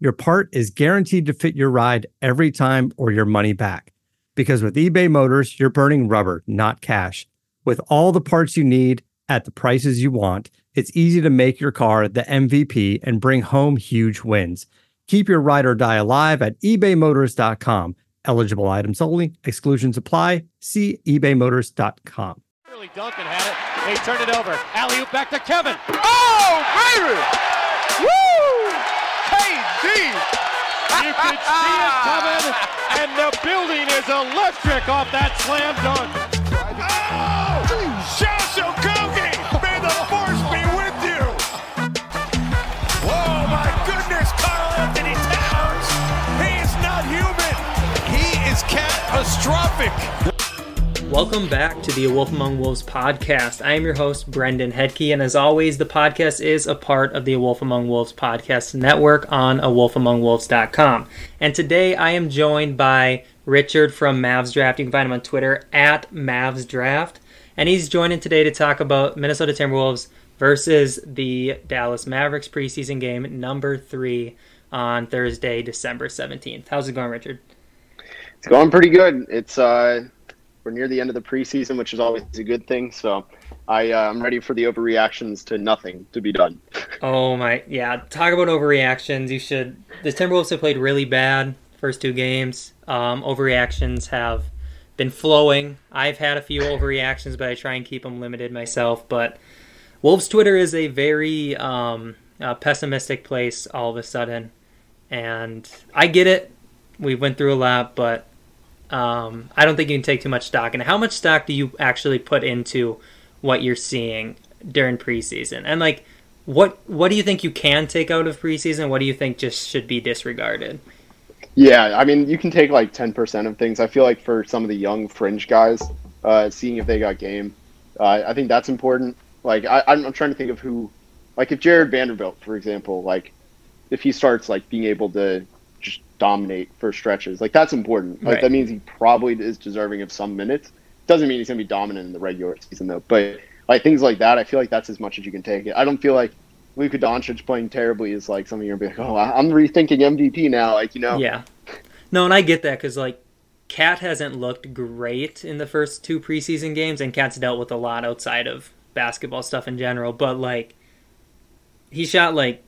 your part is guaranteed to fit your ride every time or your money back. Because with eBay Motors, you're burning rubber, not cash. With all the parts you need at the prices you want, it's easy to make your car the MVP and bring home huge wins. Keep your ride or die alive at ebaymotors.com. Eligible items only, exclusions apply. See ebaymotors.com. Early Duncan had it. They turned it over. Alley oop back to Kevin. Oh, baby! Woo! KD! You can see it coming, and the building is electric off that slam dunk. Oh! Josh Okogie! May the force be with you! Whoa, my goodness, Karl Anthony Towns! He is not human! He is catastrophic! Welcome back to the A Wolf Among Wolves podcast. I am your host, Brendan Hedke, and as always, the podcast is a part of the A Wolf Among Wolves podcast network on awolfamongwolves.com. And today I am joined by Richard from Mavs Draft. You can find him on Twitter at Mavs Draft. And he's joining today to talk about Minnesota Timberwolves versus the Dallas Mavericks preseason game number three on Thursday, December 17th. How's it going, Richard? It's going pretty good. It's uh, we're near the end of the preseason, which is always a good thing. So I uh, I'm ready for the overreactions to nothing to be done. Oh my, yeah. Talk about overreactions. You should. The Timberwolves have played really bad first two games. Um, overreactions have been flowing. I've had a few overreactions, but I try and keep them limited myself. But Wolves Twitter is a very um, uh, pessimistic place all of a sudden, and I get it. We went through a lot, but um, I don't think you can take too much stock. And how much stock do you actually put into what you're seeing during preseason? And like, what what do you think you can take out of preseason? What do you think just should be disregarded? Yeah, I mean, you can take like 10% of things. I feel like for some of the young fringe guys, uh, seeing if they got game, uh, I think that's important. Like, I, I'm, trying to think of who, like, if Jarred Vanderbilt, for example, like, if he starts like being able to dominate for stretches, like that's important. Like Right. that means he probably is deserving of some minutes. Doesn't mean he's gonna be dominant in the regular season though. But like things like that, I feel like that's as much as you can take it. I don't feel like Luka Doncic playing terribly is like something you're gonna be like, oh, I'm rethinking MVP now. Like you know, Yeah. No, and I get that because like KAT hasn't looked great in the first two preseason games, and KAT's dealt with a lot outside of basketball stuff in general. But like, he shot like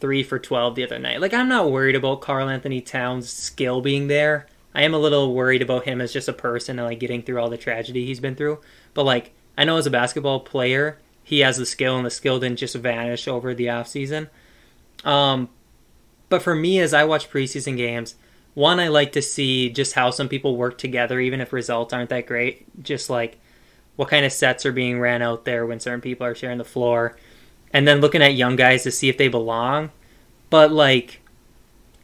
three for twelve the other night. Like, I'm not worried about Karl Anthony Towns' skill being there. I am a little worried about him as just a person and like getting through all the tragedy he's been through. But like, I know as a basketball player, he has the skill, and the skill didn't just vanish over the off season. Um, but for me, as I watch preseason games, one, I like to see just how some people work together, even if results aren't that great. Just like what kind of sets are being ran out there when certain people are sharing the floor. And then looking at young guys to see if they belong. But like,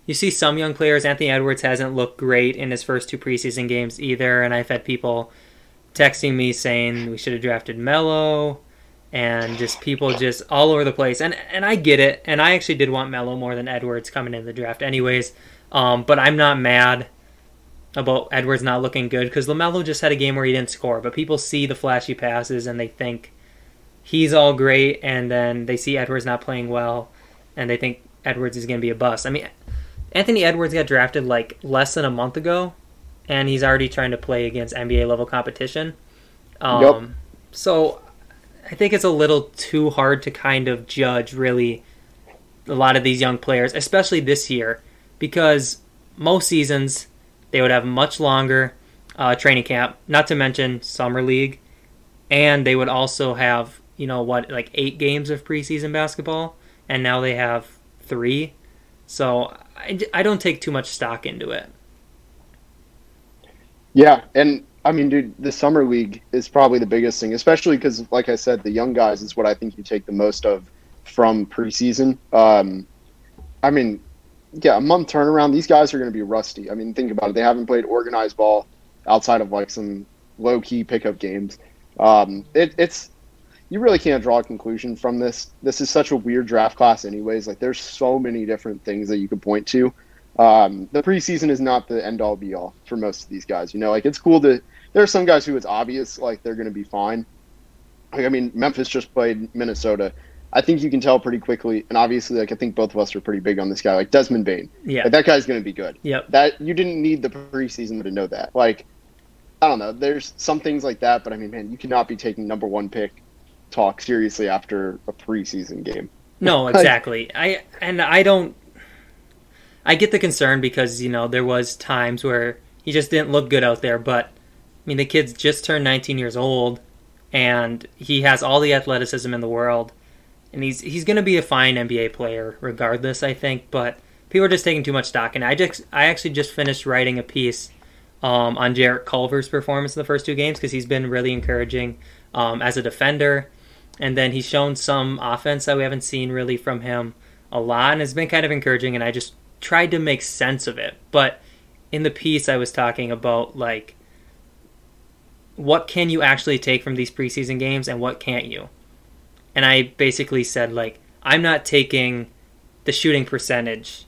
you see some young players, Anthony Edwards hasn't looked great in his first two preseason games either. And I've had people texting me saying we should have drafted Melo and just people just all over the place. And and I get it. And I actually did want Melo more than Edwards coming in the draft, anyways. Um, but I'm not mad about Edwards not looking good because Lamelo just had a game where he didn't score. But people see the flashy passes and they think he's all great, and then they see Edwards not playing well, and they think Edwards is going to be a bust. I mean, Anthony Edwards got drafted like less than a month ago, and he's already trying to play against NBA level competition. Um, Yep. So I think it's a little too hard to kind of judge really a lot of these young players, especially this year, because most seasons they would have much longer uh, training camp, not to mention summer league, and they would also have you know what like eight games of preseason basketball, and now they have three. So I, I don't take too much stock into it. Yeah, and I mean, dude, the summer league is probably the biggest thing, especially because, like I said, the young guys is what I think you take the most of from preseason. Um, I mean, yeah, a month turnaround. These guys are going to be rusty. I mean, think about it. They haven't played organized ball outside of like some low key pickup games. Um, it, it's you really can't draw a conclusion from this. This is such a weird draft class, anyways. Like, there's so many different things that you could point to. Um, the preseason is not the end all be all for most of these guys. You know, like it's cool to. There are some guys who it's obvious like they're going to be fine. Like, I mean, Memphis just played Minnesota. I think you can tell pretty quickly, and obviously, like I think both of us are pretty big on this guy, like Desmond Bane. Yeah, like, that guy's going to be good. Yep. That you didn't need the preseason to know that. Like, I don't know. There's some things like that, but I mean, man, you cannot be taking number one pick talk seriously after a preseason game. No, exactly. I and I don't. I get the concern because you know there was times where he just didn't look good out there, but I mean the kid's just turned 19 years old, and he has all the athleticism in the world and he's he's going to be a fine NBA player regardless, I think. But people are just taking too much stock. And I just I actually just finished writing a piece um, on Jarrett Culver's performance in the first two games because he's been really encouraging um, as a defender, and then he's shown some offense that we haven't seen really from him a lot, and it's been kind of encouraging. And I just tried to make sense of it, but in the piece I was talking about like what can you actually take from these preseason games and what can't you and I basically said like I'm not taking the shooting percentage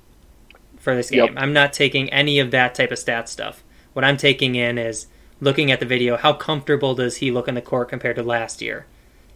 for this game. Yep. I'm not taking any of that type of stat stuff. What I'm taking in is looking at the video. How comfortable does he look in the court compared to last year?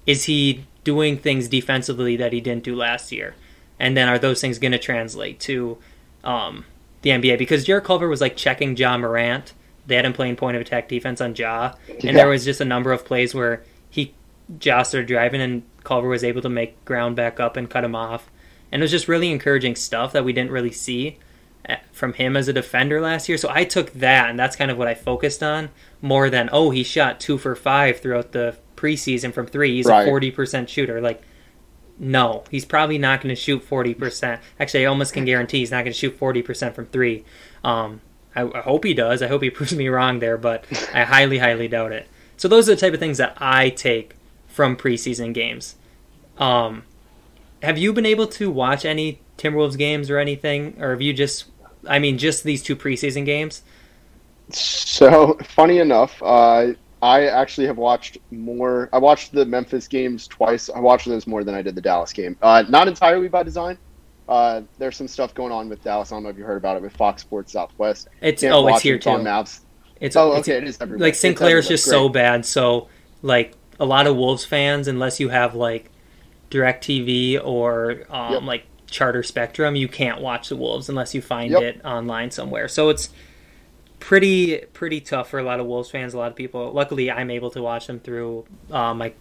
Is he doing things defensively that he didn't do last year? And then are those things going to translate to um, the NBA? Because Jarrett Culver was like checking Ja Morant. They had him playing point of attack defense on Ja, and yeah. there was just a number of plays where he Ja started driving and Culver was able to make ground back up and cut him off. And it was just really encouraging stuff that we didn't really see eh, from him as a defender last year. So I took that, and that's kind of what I focused on more than, oh, he shot two for five throughout the preseason from three. He's right. a 40% shooter. Like, no, he's probably not going to shoot 40%. Actually, I almost can guarantee he's not going to shoot 40% from three. Um, I, I, hope he does. I hope he proves me wrong there, but I highly, highly doubt it. So those are the type of things that I take from preseason games. Um, have you been able to watch any Timberwolves games or anything, or have you just, I mean, just these two preseason games? So funny enough, uh, I actually have watched more. I watched the Memphis games twice. I watched those more than I did the Dallas game. Uh, not entirely by design. Uh, there's some stuff going on with Dallas. I don't know if you heard about it with Fox Sports Southwest. It's Can't oh, it's here too. On maps. It's oh, okay. It's, it is everywhere. Like Sinclair's just so bad. So like a lot of Wolves fans, unless you have like DirecTV or um, yep. like Charter Spectrum, you can't watch the Wolves unless you find yep. it online somewhere. So it's pretty pretty tough for a lot of Wolves fans. A lot of people. Luckily, I'm able to watch them through uh, my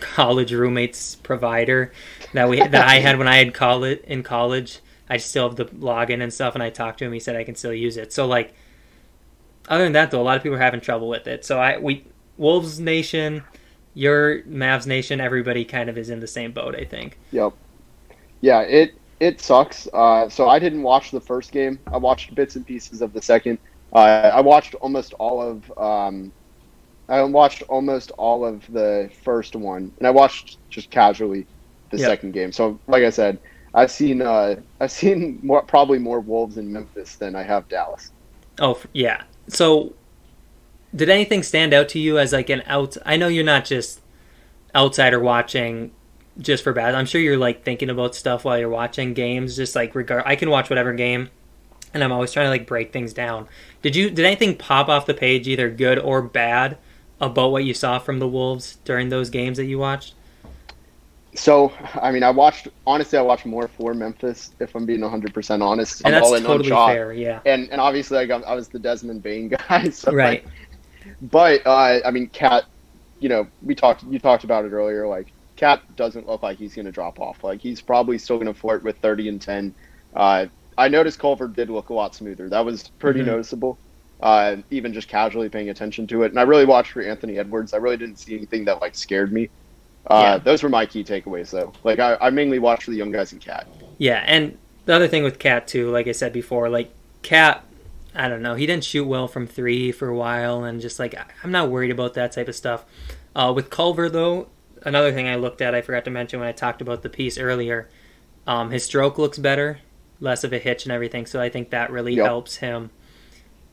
college roommate's provider that we that I had when I had college in college. I still have the login and stuff, and I talked to him. He said I can still use it. So like, other than that, though, a lot of people are having trouble with it. So I we Wolves Nation your Mavs Nation, everybody kind of is in the same boat, I think. Yep. Yeah, it it sucks. Uh, so I didn't watch the first game. I watched bits and pieces of the second. Uh, I watched almost all of. Um, I watched almost all of the first one, and I watched just casually the yep. second game. So, like I said, I've seen uh, I've seen more probably more Wolves in Memphis than I have Dallas. Oh yeah. So did anything stand out to you as like an out? I know you're not just outsider watching just for bad. I'm sure you're like thinking about stuff while you're watching games. Just like regard, I can watch whatever game, and I'm always trying to like break things down. Did you? Did anything pop off the page, either good or bad, about what you saw from the Wolves during those games that you watched? So, I mean, I watched. Honestly, I watched more for Memphis. If I'm being 100 percent honest, and I'm that's totally fair. Yeah. And and obviously, like I was the Desmond Bane guy. So right. Like, but uh, I mean, KAT, you know, we talked. You talked about it earlier. Like, KAT doesn't look like he's going to drop off. Like, he's probably still going to flirt with 30 and 10. Uh, I noticed Culver did look a lot smoother. That was pretty Mhm. noticeable. Uh, even just casually paying attention to it, and I really watched for Anthony Edwards. I really didn't see anything that like scared me. Uh, Yeah. Those were my key takeaways, though. Like I, I mainly watched for the young guys in KAT. Yeah, and the other thing with KAT too, like I said before, like KAT, I don't know, he didn't shoot well from three for a while, and just like I'm not worried about that type of stuff. Uh, with Culver though, another thing I looked at, I forgot to mention when I talked about the piece earlier. Um, his stroke looks better, less of a hitch and everything, so I think that really Yep. helps him.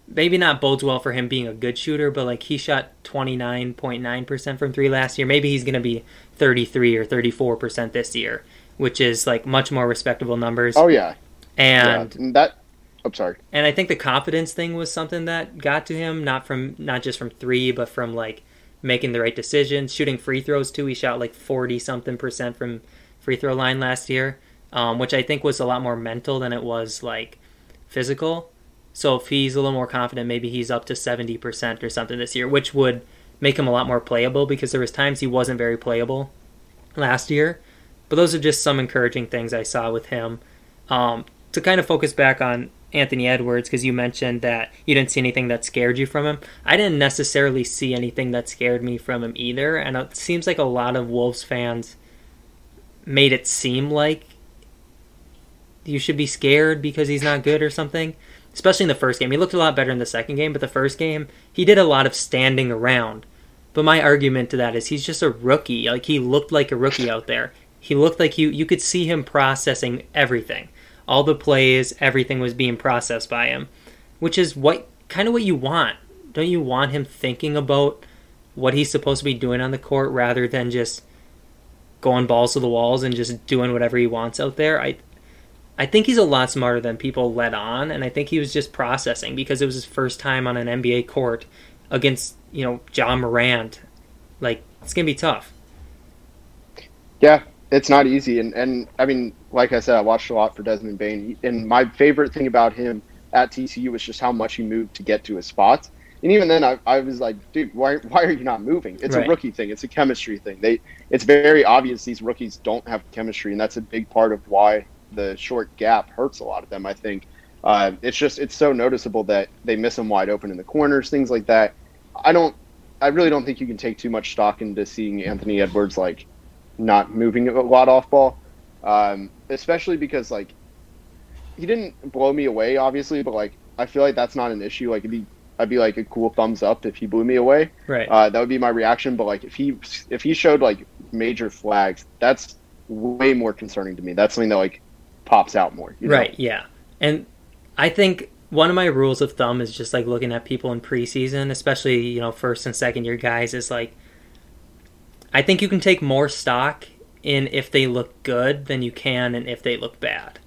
Maybe not bodes well for him being a good shooter, but like he shot 29.9% from three last year. Maybe he's going to be 33 or 34% this year, which is like much more respectable numbers. Oh yeah, and yeah. And that. I'm sorry. and I think the confidence thing was something that got to him, not from not just from three, but from like making the right decisions, shooting free throws too. He shot like forty something percent from free throw line last year, um, which I think was a lot more mental than it was like physical. So if he's a little more confident, maybe he's up to seventy percent or something this year, which would make him a lot more playable because there was times he wasn't very playable last year. But those are just some encouraging things I saw with him. Um, to kind of focus back on Anthony Edwards, because you mentioned that you didn't see anything that scared you from him. I didn't necessarily see anything that scared me from him either. And it seems like a lot of Wolves fans made it seem like you should be scared because he's not good or something. Especially in the first game. He looked a lot better in the second game, but the first game, he did a lot of standing around. But my argument to that is he's just a rookie. Like he looked like a rookie out there. He looked like you you could see him processing everything. All the plays, everything was being processed by him, which is what kind of what you want. Don't you want him thinking about what he's supposed to be doing on the court rather than just going balls to the walls and just doing whatever he wants out there? I I think he's a lot smarter than people let on, and I think he was just processing because it was his first time on an NBA court against, you know, Ja Morant. Like, it's going to be tough. Yeah, it's not easy, and and I mean, like I said, I watched a lot for Desmond Bane, and my favorite thing about him at TCU was just how much he moved to get to his spots. And even then, I, I was like, dude, why why are you not moving? It's Right. a rookie thing. It's a chemistry thing. They it's very obvious these rookies don't have chemistry, and that's a big part of why the short gap hurts a lot of them. I think uh, it's just it's so noticeable that they miss him wide open in the corners, things like that. I don't, I really don't think you can take too much stock into seeing Anthony Edwards like not moving a lot off ball, um, especially because like he didn't blow me away, obviously, but like I feel like that's not an issue. Like it'd be, I'd be like a cool thumbs up if he blew me away. Right. Uh, that would be my reaction. But like if he if he showed like major flags, that's way more concerning to me. That's something that like pops out more. you know? Right, yeah. And I think one of my rules of thumb is just like looking at people in preseason, especially, you know, first and second year guys, is like I think you can take more stock in if they look good than you can and if they look bad.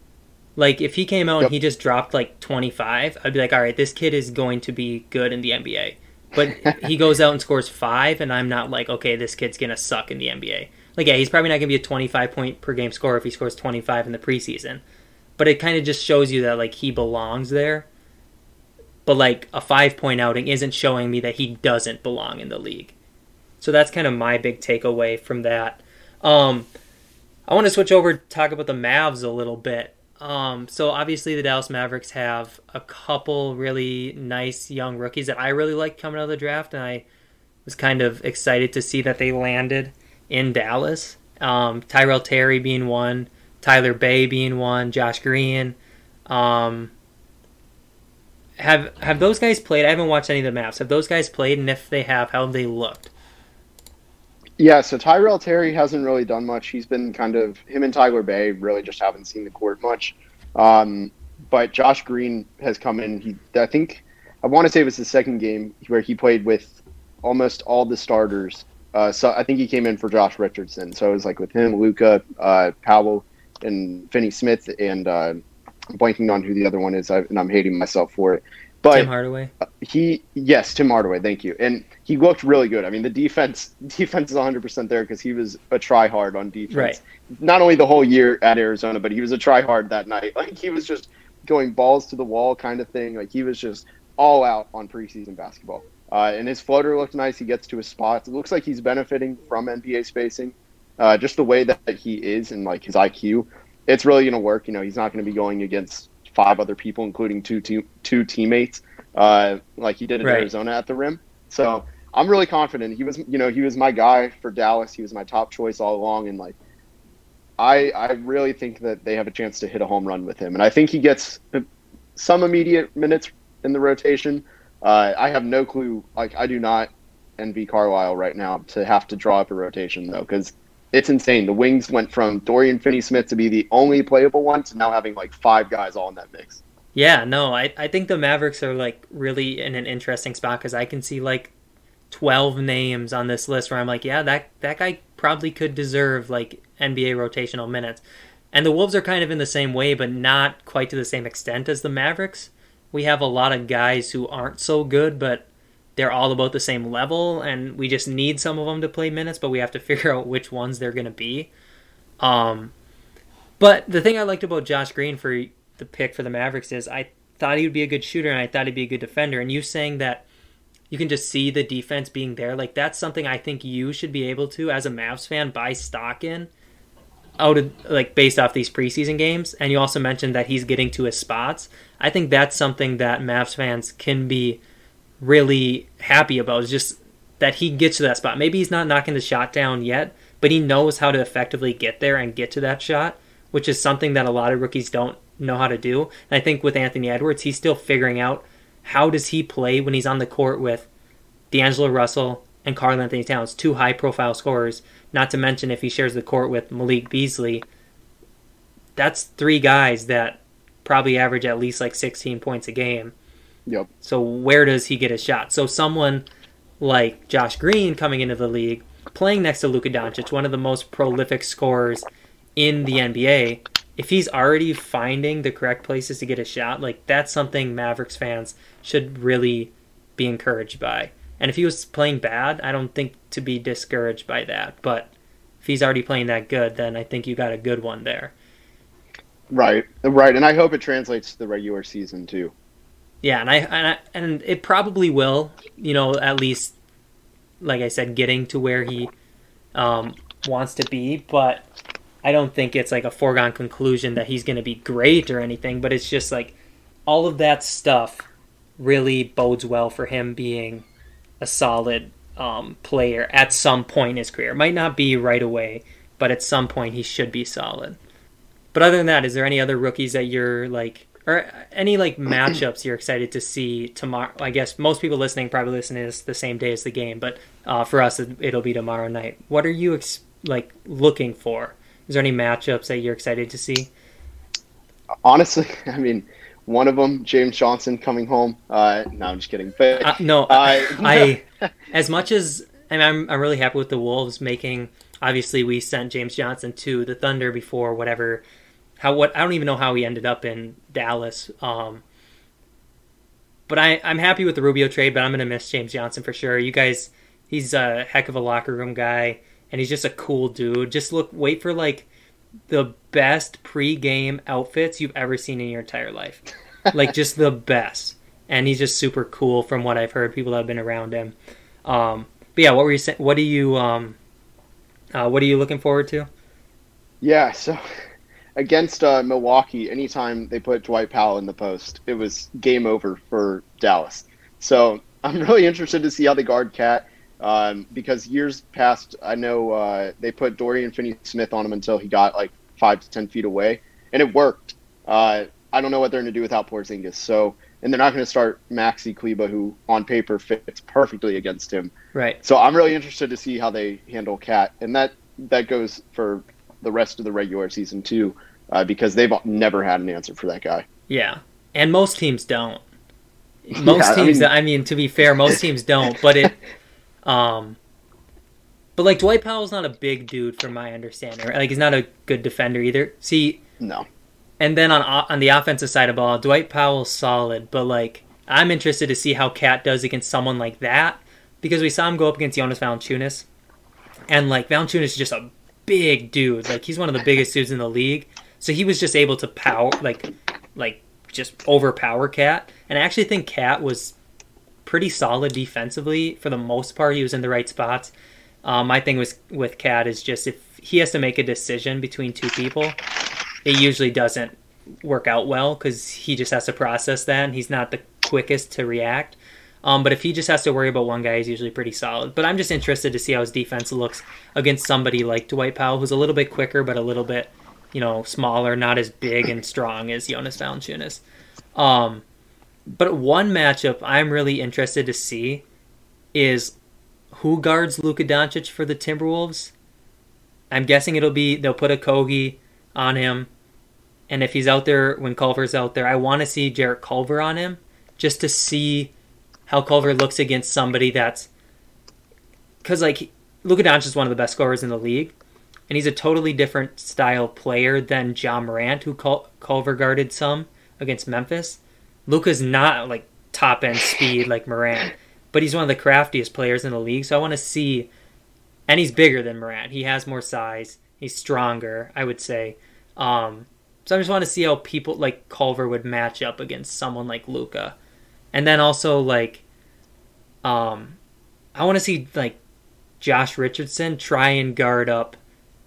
Like if he came out Yep. and he just dropped like 25, I'd be like, "All right, this kid is going to be good in the NBA." But he goes out and scores 5 and I'm not like, "Okay, this kid's going to suck in the NBA." Like yeah, he's probably not going to be a 25 point per game scorer if he scores 25 in the preseason but it kind of just shows you that like he belongs there. But like a five point outing isn't showing me that he doesn't belong in the league. So that's kind of my big takeaway from that. Um, I want to switch over to talk about the Mavs a little bit. Um, so obviously the Dallas Mavericks have a couple really nice young rookies that I really like coming out of the draft, and I was kind of excited to see that they landed in Dallas. Um, Tyrell Terry being one, Tyler Bey being one, Josh Green. Um, have have those guys played? I haven't watched any of the Mavs. Have those guys played? And if they have, how have they looked? Yeah, so Tyrell Terry hasn't really done much. He's been kind of him and Tyler Bey really just haven't seen the court much. Um, but Josh Green has come in. He I think I want to say it was the second game where he played with almost all the starters. Uh, so I think he came in for Josh Richardson. So it was like with him, Luka, uh, Powell, and Finney Smith, and uh, I'm blanking on who the other one is, I, and I'm hating myself for it. But Tim Hardaway. he yes tim hardaway thank you and he looked really good i mean the defense defense is 100% there because he was a try hard on defense Right. not only the whole year at arizona but he was a try hard that night like he was just going balls to the wall kind of thing like he was just all out on preseason basketball uh, and his floater looked nice he gets to his spots it looks like he's benefiting from nba spacing uh, just the way that he is and like his iq it's really going to work you know he's not going to be going against five other people, including two te- two teammates, uh, like he did in Right. Arizona at the rim. So I'm really confident. He was, you know, he was my guy for Dallas. He was my top choice all along, and like, I I really think that they have a chance to hit a home run with him, and I think he gets some immediate minutes in the rotation. Uh, I have no clue. Like, I do not envy Carlisle right now to have to draw up a rotation though, because it's insane. The Wings went from Dorian Finney-Smith to be the only playable one to now having like five guys all in that mix. Yeah, no, I, I think the Mavericks are like really in an interesting spot because I can see like twelve names on this list where I'm like, yeah, that that guy probably could deserve like NBA rotational minutes. And the Wolves are kind of in the same way, but not quite to the same extent as the Mavericks. We have a lot of guys who aren't so good, but they're all about the same level, and we just need some of them to play minutes, but we have to figure out which ones they're going to be. Um, but the thing I liked about Josh Green for the pick for the Mavericks is I thought he would be a good shooter and I thought he'd be a good defender. And you saying that you can just see the defense being there, like that's something I think you should be able to, as a Mavs fan, buy stock in out of like based off these preseason games. And you also mentioned that he's getting to his spots. I think that's something that Mavs fans can be really happy about is just that he gets to that spot. Maybe he's not knocking the shot down yet, but he knows how to effectively get there and get to that shot, which is something that a lot of rookies don't know how to do. And I think with Anthony Edwards, he's still figuring out how does he play when he's on the court with D'Angelo Russell and Karl Anthony Towns, two high profile scorers, not to mention if he shares the court with Malik Beasley. That's three guys that probably average at least like 16 points a game. Yep. So where does he get a shot? So someone like Josh Green coming into the league, playing next to Luka Doncic, one of the most prolific scorers in the NBA, if he's already finding the correct places to get a shot, like that's something Mavericks fans should really be encouraged by. And if he was playing bad, I don't think to be discouraged by that. But if he's already playing that good, then I think you got a good one there. Right, right, and I hope it translates to the regular season too. Yeah, and I and I, and it probably will. You know, at least like I said, getting to where he um, wants to be. But I don't think it's like a foregone conclusion that he's going to be great or anything. But it's just like all of that stuff really bodes well for him being a solid um, player at some point in his career. Might not be right away, but at some point he should be solid. But other than that, is there any other rookies that you're like, or any like matchups you're excited to see tomorrow? I guess most people listening probably listen to this the same day as the game, but uh, for us, it- it'll be tomorrow night. What are you ex- like looking for? Is there any matchups that you're excited to see? Honestly, I mean, one of them, James Johnson coming home. Uh, no, I'm just kidding. But Uh, no, I- I as much as I mean, I'm I'm really happy with the Wolves making. Obviously, we sent James Johnson to the Thunder before whatever. How what I don't even know how he ended up in Dallas. Um, but I I'm happy with the Rubio trade, but I'm gonna miss James Johnson for sure. You guys, he's a heck of a locker room guy, and he's just a cool dude. Just look, wait for like the best pre-game outfits you've ever seen in your entire life. like just the best. And he's just super cool from what I've heard. People that have been around him. Um, but yeah, what were you saying? What are you um, uh, what are you looking forward to? Yeah, so against uh, Milwaukee, anytime they put Dwight Powell in the post, it was game over for Dallas. So I'm really interested to see how they guard KAT um, because years past, I know uh, they put Dorian Finney-Smith on him until he got like five to ten feet away, and it worked. Uh, I don't know what they're going to do without Porzingis. So, and they're not going to start Maxi Kleber, who on paper fits perfectly against him. Right. So I'm really interested to see how they handle KAT, and that that goes for the rest of the regular season too, uh, because they've never had an answer for that guy. Yeah, and most teams don't. Most Yeah, I teams, mean- I mean, to be fair, most teams don't. But it, um, but like Dwight Powell's not a big dude, from my understanding. Right? Like he's not a good defender either. See, No, and then on on the offensive side of ball, Dwight Powell's solid, but like I'm interested to see how KAT does against someone like that because we saw him go up against Jonas Valanciunas, and like Valanciunas is just a big dude, like he's one of the biggest dudes in the league, so he was just able to power like like just overpower KAT, and I actually think KAT was pretty solid defensively for the most part. He was in the right spots. Um, my thing was with KAT is just if he has to make a decision between two people, it usually doesn't work out well because he just has to process that, and he's not the quickest to react. Um, but if he just has to worry about one guy, he's usually pretty solid. But I'm just interested to see how his defense looks against somebody like Dwight Powell, who's a little bit quicker, but a little bit, you know, smaller, not as big and strong as Jonas Valanciunas. Um, but one matchup I'm really interested to see is who guards Luka Doncic for the Timberwolves. I'm guessing it'll be they'll put Okogie on him, and if he's out there when Culver's out there, I want to see Jarrett Culver on him just to see how Culver looks against somebody that's because like Luka Doncic is one of the best scorers in the league, and he's a totally different style player than Ja Morant, who Cul- Culver guarded some against Memphis. Luka's not like top end speed like Morant, but he's one of the craftiest players in the league. So I want to see, and he's bigger than Morant. He has more size. He's stronger, I would say. Um, so I just want to see how people like Culver would match up against someone like Luka, and then also like, um, I want to see like Josh Richardson try and guard up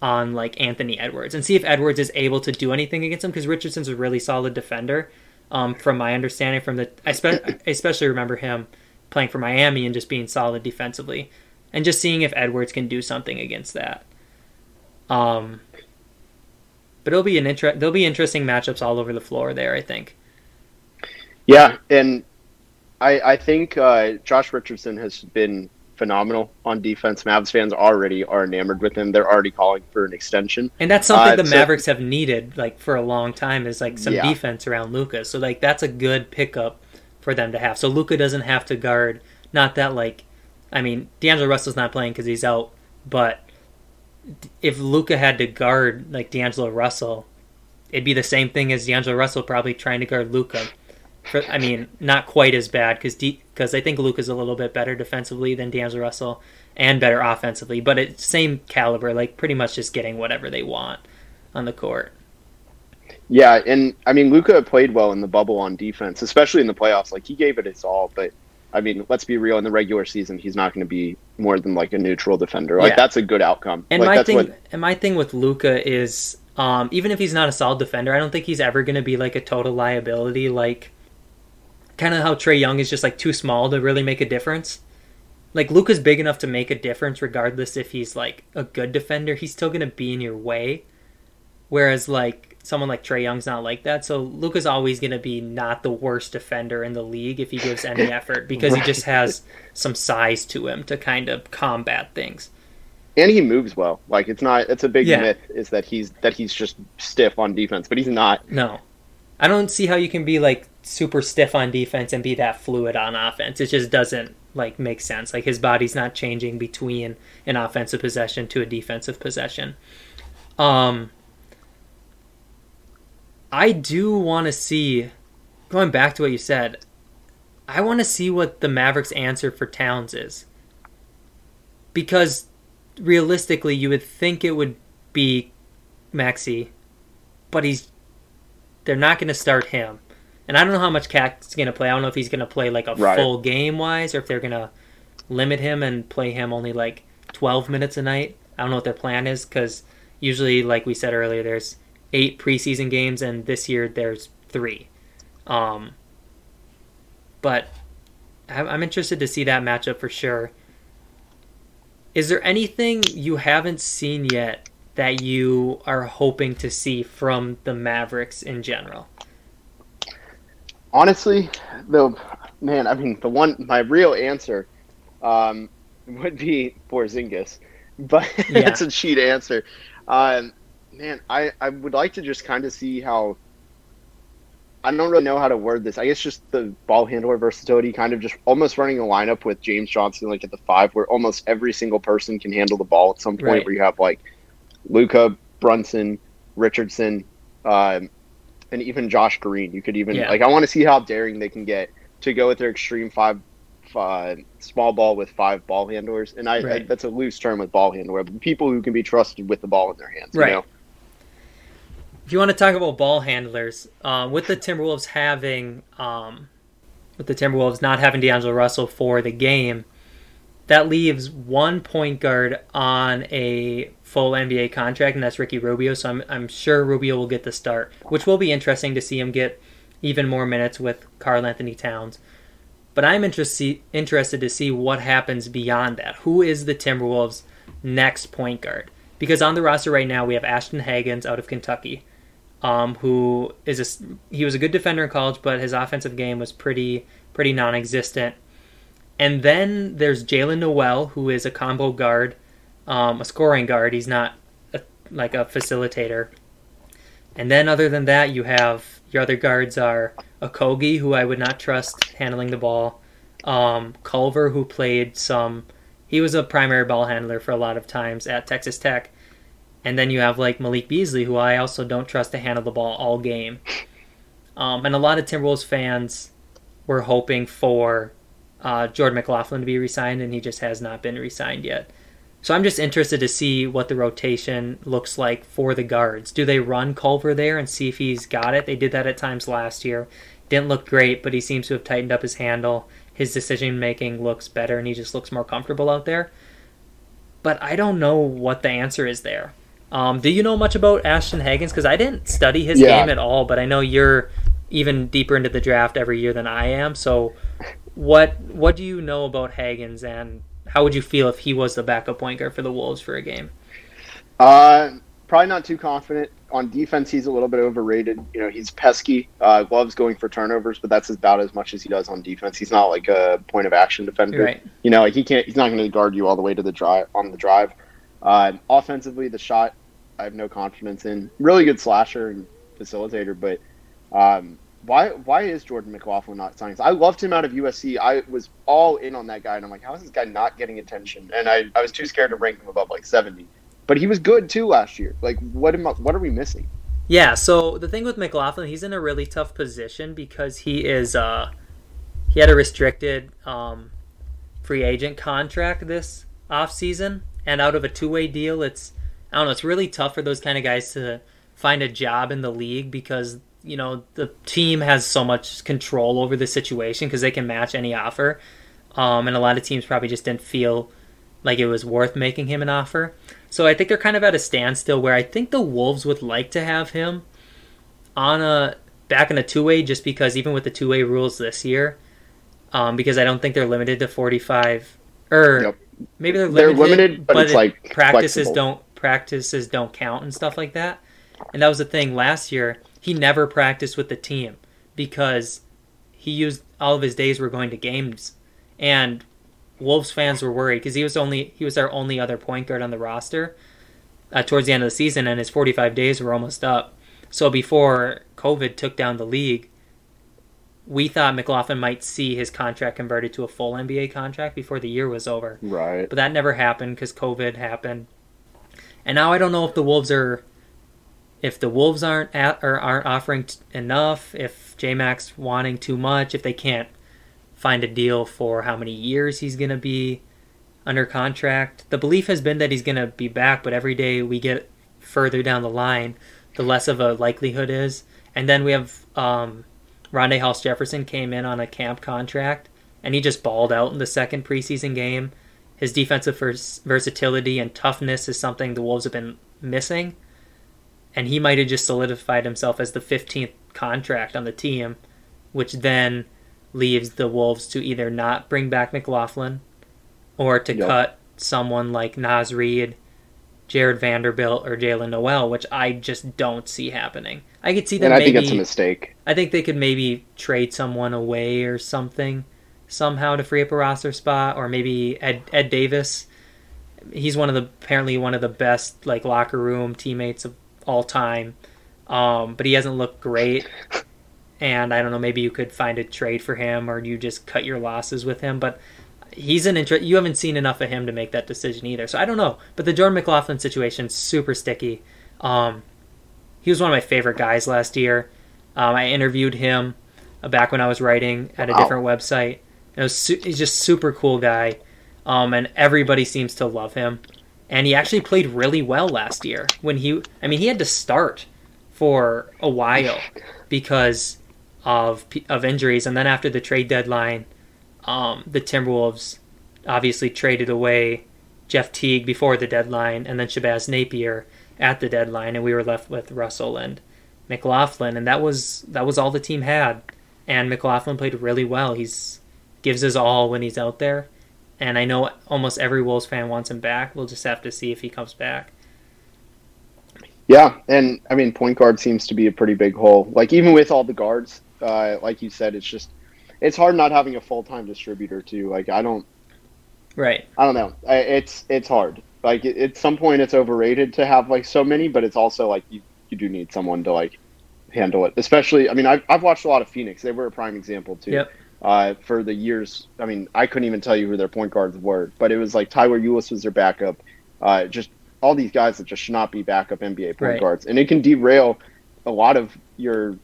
on like Anthony Edwards and see if Edwards is able to do anything against him because Richardson's a really solid defender um, from my understanding, from the I, spe- I especially remember him playing for Miami and just being solid defensively, and just seeing if Edwards can do something against that. Um, but it'll be an inter- there'll be interesting matchups all over the floor there. I think. Yeah, and I I think uh, Josh Richardson has been phenomenal on defense. Mavs fans already are enamored with him. They're already calling for an extension. And that's something uh, the so, Mavericks have needed like for a long time is like some yeah. defense around Luka. So like that's a good pickup for them to have. So Luka doesn't have to guard. Not that like, I mean, D'Angelo Russell's not playing because he's out, but if Luka had to guard like D'Angelo Russell, it'd be the same thing as D'Angelo Russell probably trying to guard Luka. I mean, not quite as bad because because I think Luka's a little bit better defensively than D'Angelo Russell and better offensively, but it's same caliber, like pretty much just getting whatever they want on the court. Yeah, and I mean Luka played well in the bubble on defense, especially in the playoffs. Like he gave it his all, but I mean, let's be real. In the regular season, he's not going to be more than like a neutral defender. Like yeah. that's a good outcome. And like, my thing, what... and my thing with Luka is, um, even if he's not a solid defender, I don't think he's ever going to be like a total liability. Like kind of how Trae Young is just like too small to really make a difference. Like Luka's big enough to make a difference regardless if he's like a good defender, he's still going to be in your way. Whereas like someone like Trae Young's not like that. So Luka's always going to be not the worst defender in the league if he gives any effort because right. he just has some size to him to kind of combat things. And he moves well. Like it's not it's a big yeah. myth is that he's that he's just stiff on defense, but he's not. No. I don't see how you can be like super stiff on defense and be that fluid on offense. It just doesn't like make sense. Like his body's not changing between an offensive possession to a defensive possession. Um I do want to see going back to what you said. I want to see what the Mavericks answer for Towns is. Because realistically, you would think it would be Maxi, but he's they're not going to start him. And I don't know how much KAT's going to play. I don't know if he's going to play like a right. full game wise or if they're going to limit him and play him only like 12 minutes a night. I don't know what their plan is because usually, like we said earlier, there's eight preseason games and this year there's three. Um, but I'm interested to see that matchup for sure. Is there anything you haven't seen yet that you are hoping to see from the Mavericks in general? honestly, the man, I mean, the one, my real answer um, would be Porzingis, but yeah. that's a cheat answer. Um, man, I, I would like to just kind of see how. I don't really know how to word this. I guess just the ball handler versatility, kind of just almost running a lineup with James Johnson like at the five, where almost every single person can handle the ball at some point. Right. Where you have like Luka, Brunson, Richardson, um, and even Josh Green. You could even yeah. like I want to see how daring they can get to go with their extreme five, five small ball with five ball handlers. And I, right. I, that's a loose term with ball handler, but people who can be trusted with the ball in their hands. Right. You know? If you want to talk about ball handlers, uh, with the Timberwolves having, um, with the Timberwolves not having D'Angelo Russell for the game, that leaves one point guard on a full NBA contract, and that's Ricky Rubio. So I'm I'm sure Rubio will get the start, which will be interesting to see him get even more minutes with Karl Anthony Towns. But I'm interested interested to see what happens beyond that. Who is the Timberwolves' next point guard? Because on the roster right now we have Ashton Hagans out of Kentucky, um, who is a he was a good defender in college, but his offensive game was pretty pretty non-existent. And then there's Jaylen Nowell, who is a combo guard, um, a scoring guard. He's not a, like a facilitator. And then other than that, you have your other guards are Okogie, who I would not trust handling the ball, um, Culver, who played some. He was a primary ball handler for a lot of times at Texas Tech. And then you have like Malik Beasley, who I also don't trust to handle the ball all game. Um, and a lot of Timberwolves fans were hoping for uh, Jordan McLaughlin to be resigned, and he just has not been resigned yet. So I'm just interested to see what the rotation looks like for the guards. Do they run Culver there and see if he's got it? They did that at times last year. Didn't look great, but he seems to have tightened up his handle. His decision making looks better, and he just looks more comfortable out there. But I don't know what the answer is there. Um, do you know much about Ashton Hagans? Because I didn't study his yeah. game at all, but I know you're even deeper into the draft every year than I am. So, what what do you know about Hagans, and how would you feel if he was the backup point guard for the Wolves for a game? Uh, probably not too confident. On defense, he's a little bit overrated. You know, he's pesky. Uh, loves going for turnovers, but that's about as much as he does on defense. He's not like a point of action defender. Right. You know, like he can't. He's not going to guard you all the way to the drive on the drive. Uh, offensively, the shot I have no confidence in. Really good slasher and facilitator, but um, why why is Jordan McLaughlin not signing? I loved him out of USC. I was all in on that guy, and I'm like, how is this guy not getting attention? And I, I was too scared to rank him above like 70. But he was good too last year. Like, what am I, what are we missing? Yeah. So the thing with McLaughlin, he's in a really tough position because he is uh he had a restricted um, free agent contract this off season, and out of a two way deal, it's I don't know. It's really tough for those kind of guys to find a job in the league because you know the team has so much control over the situation because they can match any offer, um, and a lot of teams probably just didn't feel like it was worth making him an offer. So I think they're kind of at a standstill where I think the Wolves would like to have him on a back in a two way just because even with the two way rules this year, um, because I don't think they're limited to forty five or yep. maybe they're limited, they're limited but, but it's like practices flexible. don't practices don't count and stuff like that. And that was the thing last year he never practiced with the team because he used all of his days were going to games, and Wolves fans were worried because he was only he was our only other point guard on the roster uh, towards the end of the season, and his 45 days were almost up. So before COVID took down the league, we thought McLaughlin might see his contract converted to a full NBA contract before the year was over. Right. But that never happened because COVID happened. And now I don't know if the Wolves are if the Wolves aren't at, or aren't offering t- enough, if JMax wanting too much, if they can't find a deal for how many years he's to be under contract. The belief has been that he's to be back, but every day we get further down the line, the less of a likelihood is. And then we have um, Rondae Hollis Jefferson came in on a camp contract, and he just balled out in the second preseason game. His defensive vers- versatility and toughness is something the Wolves have been missing and he might have just solidified himself as the 15th contract on the team, which then leaves the Wolves to either not bring back McLaughlin or to yep. cut someone like Naz Reid, Jarred Vanderbilt, or Jaylen Nowell, which I just don't see happening. I could see them. And I maybe, think it's a mistake. I think they could maybe trade someone away or something somehow to free up a roster spot, or maybe Ed Ed Davis. He's one of the apparently one of the best like locker room teammates of all time. Um, but he hasn't looked great. And I don't know, maybe you could find a trade for him or you just cut your losses with him. But he's an interest. You haven't seen enough of him to make that decision either. So I don't know. But the Jordan McLaughlin situation super sticky. Um, he was one of my favorite guys last year. Um, I interviewed him back when I was writing at a wow. different website. It was su- he's just super cool guy, um, and everybody seems to love him and he actually played really well last year when he I mean he had to start for a while because of of injuries and then after the trade deadline um, the Timberwolves obviously traded away Jeff Teague before the deadline, and then Shabazz Napier at the deadline, and we were left with Russell and McLaughlin, and that was that was all the team had. And McLaughlin played really well. He's gives his all when he's out there, and I know almost every Wolves fan wants him back. We'll just have to see if he comes back. Yeah, and I mean, point guard seems to be a pretty big hole. Like even with all the guards, uh, like you said, it's just it's hard not having a full time distributor too. Like I don't, right? I don't know. It's it's hard. Like it, at some point, it's overrated to have like so many, but it's also like you you do need someone to like handle it. Especially, I mean, I've I've watched a lot of Phoenix. They were a prime example too. Yep. Uh, for the years, I mean, I couldn't even tell you who their point guards were, but it was like Tyler Ulis was their backup. Uh, just all these guys that just should not be backup NBA point Right. guards, and it can derail a lot of your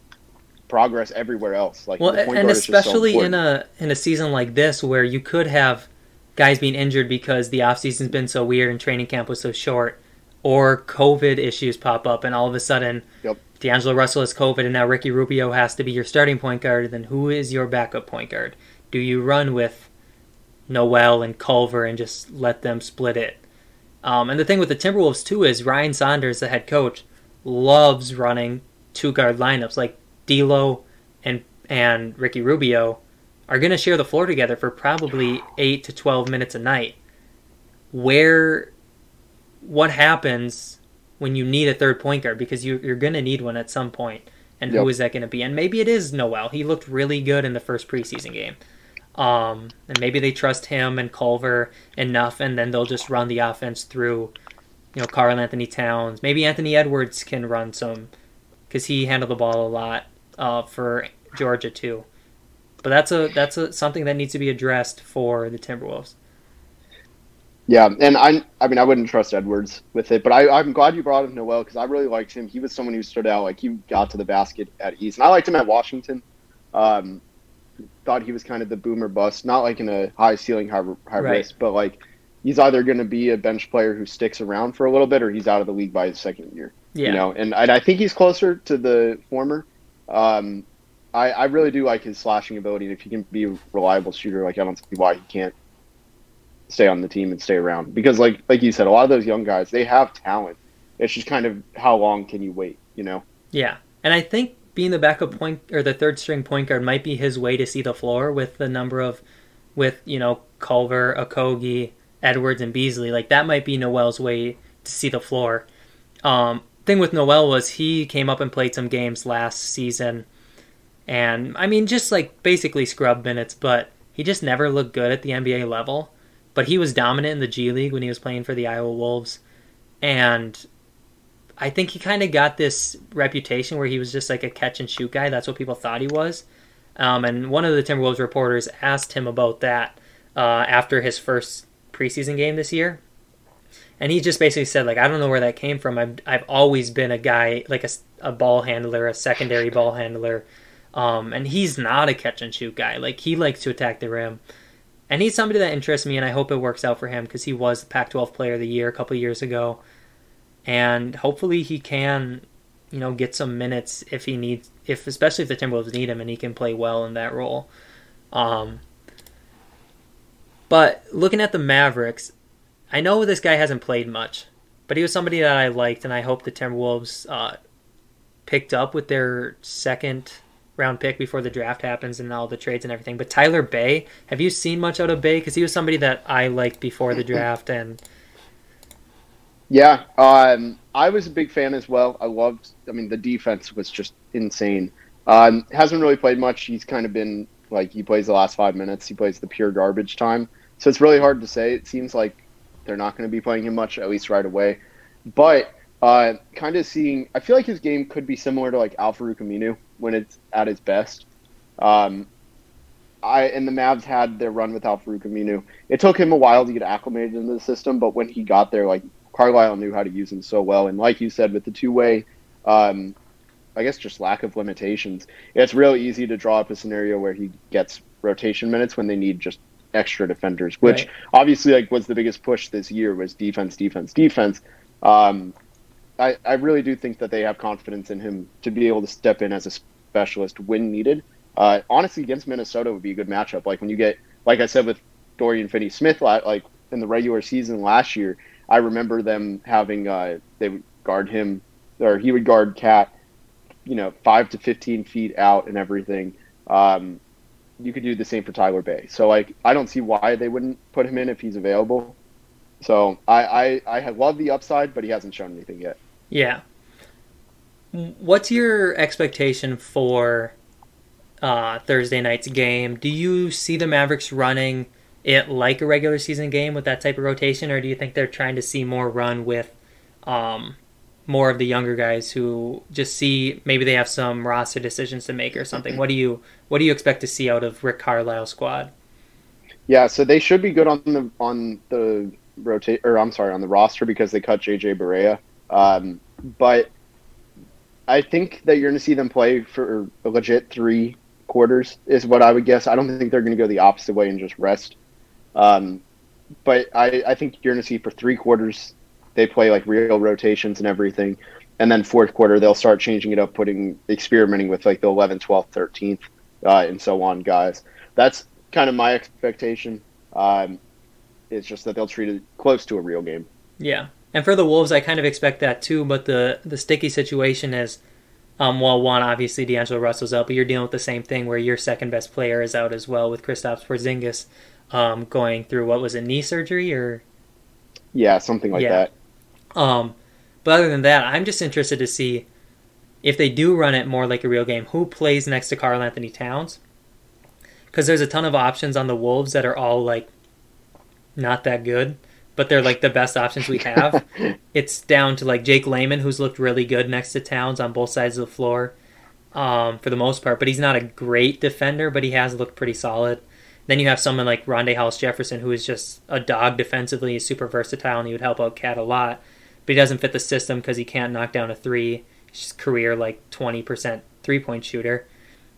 progress everywhere else. Like Well, and just so especially in a in a season like this where you could have guys being injured because the off season's been so weird and training camp was so short, or COVID issues pop up and all of a sudden Yep. D'Angelo Russell has COVID and now Ricky Rubio has to be your starting point guard. Then who is your backup point guard? Do you run with Noel and Culver and just let them split it? Um, and the thing with the Timberwolves too is Ryan Saunders, the head coach, loves running two guard lineups. Like D'Lo and and Ricky Rubio are going to share the floor together for probably eight to twelve minutes a night. Where, what happens when you need a third point guard because you, you're going to need one at some point, and who Yep. is that going to be? And maybe it is Noel. He looked really good in the first preseason game. Um, and maybe they trust him and Culver enough, and then they'll just run the offense through, you know, Karl Anthony Towns. Maybe Anthony Edwards can run some, because he handled the ball a lot uh, for Georgia too. But that's a that's a, something that needs to be addressed for the Timberwolves. Yeah, and I I mean I wouldn't trust Edwards with it, but I I'm glad you brought up Noel because I really liked him. He was someone who stood out. Like he got to the basket at ease, and I liked him at Washington. Um, thought he was kind of the boomer bust, not like in a high ceiling, high high Right. risk, but like he's either going to be a bench player who sticks around for a little bit, or he's out of the league by his second year. Yeah, You know, and I, I think he's closer to the former. Um, I, I really do like his slashing ability, and if he can be a reliable shooter, like I don't see why he can't stay on the team and stay around. Because like like you said, a lot of those young guys they have talent. It's just kind of how long can you wait, you know? yeah. And I think being the backup point or the third string point guard might be his way to see the floor with the number of, with you know Culver, Okogie, Edwards, and Beasley. Like that might be Noel's way to see the floor. Um, thing with Noel was he came up and played some games last season, and I mean just like basically scrub minutes, but he just never looked good at the NBA level. But he was dominant in the G League when he was playing for the Iowa Wolves, and I think he kind of got this reputation where he was just like a catch and shoot guy. That's what people thought he was. Um, and one of the Timberwolves reporters asked him about that uh, after his first preseason game this year. And he just basically said, like, I don't know where that came from. I've, I've always been a guy, like a ball handler, a secondary ball handler. Um, and he's not a catch and shoot guy. Like, he likes to attack the rim. And he's somebody that interests me, and I hope it works out for him because he was the Pac 12 player of the year a couple years ago and hopefully he can, you know, get some minutes if he needs, if especially if the Timberwolves need him and he can play well in that role. Um, but looking at the Mavericks, I know this guy hasn't played much, but he was somebody that I liked, and I hope the Timberwolves uh, picked up with their second round pick before the draft happens and all the trades and everything. But Tyler Bey, have you seen much out of Bey? Because he was somebody that I liked before the draft, and Yeah, um, I was a big fan as well. I loved. I mean, the defense was just insane. Um, hasn't really played much. He's kind of been like he plays the last five minutes. He plays the pure garbage time. So it's really hard to say. It seems like they're not going to be playing him much at least right away. But uh, kind of seeing, I feel like his game could be similar to like Alfarouq Aminu when it's at his best. Um, I and the Mavs had their run with Alfarouq Aminu. It took him a while to get acclimated into the system, but when he got there, like Carlisle knew how to use him so well. And like you said, with the two way, um, I guess just lack of limitations, it's real easy to draw up a scenario where he gets rotation minutes when they need just extra defenders, which Right. obviously like was the biggest push this year was defense, defense, defense. Um, I, I really do think that they have confidence in him to be able to step in as a specialist when needed. Uh, honestly, against Minnesota would be a good matchup. Like when you get, like I said with Dorian Finney-Smith like in the regular season last year. I remember them having uh, they would guard him or he would guard KAT, you know, five to fifteen feet out and everything. Um, you could do the same for Tyler Bey. So like I don't see why they wouldn't put him in if he's available. So I I, I love the upside, but he hasn't shown anything yet. Yeah. What's your expectation for uh, Thursday night's game? Do you see the Mavericks running it like a regular season game with that type of rotation, or do you think they're trying to see more run with um, more of the younger guys who just see maybe they have some roster decisions to make or something. What do you what do you expect to see out of Rick Carlisle's squad? Yeah, so they should be good on the on the rotate or I'm sorry on the roster because they cut JJ Barea. Um, but I think that you're going to see them play for a legit three quarters is what I would guess. I don't think they're going to go the opposite way and just rest. Um, but I, I think you're going to see for three quarters they play like real rotations and everything. And then fourth quarter, they'll start changing it up, putting experimenting with like the 11th, 12th, 13th, uh, and so on, guys. That's kind of my expectation. Um, it's just that they'll treat it close to a real game. Yeah, and for the Wolves, I kind of expect that too. But the the sticky situation is, um, well, one obviously D'Angelo Russell's out, but you're dealing with the same thing where your second best player is out as well with Kristaps Porzingis, um, going through what was it knee surgery or yeah, something like yeah. that. Um, but other than that, I'm just interested to see if they do run it more like a real game, who plays next to Karl-Anthony Towns? Because there's a ton of options on the Wolves that are all like not that good, but they're like the best options we have. it's down to like Jake Layman, who's looked really good next to Towns on both sides of the floor um, for the most part, but he's not a great defender, but he has looked pretty solid. Then you have someone like Rondae Hollis Jefferson, who is just a dog defensively, he's super versatile, and he would help out KAT a lot but he doesn't fit the system because he can't knock down a three. He's just career like 20% three point shooter.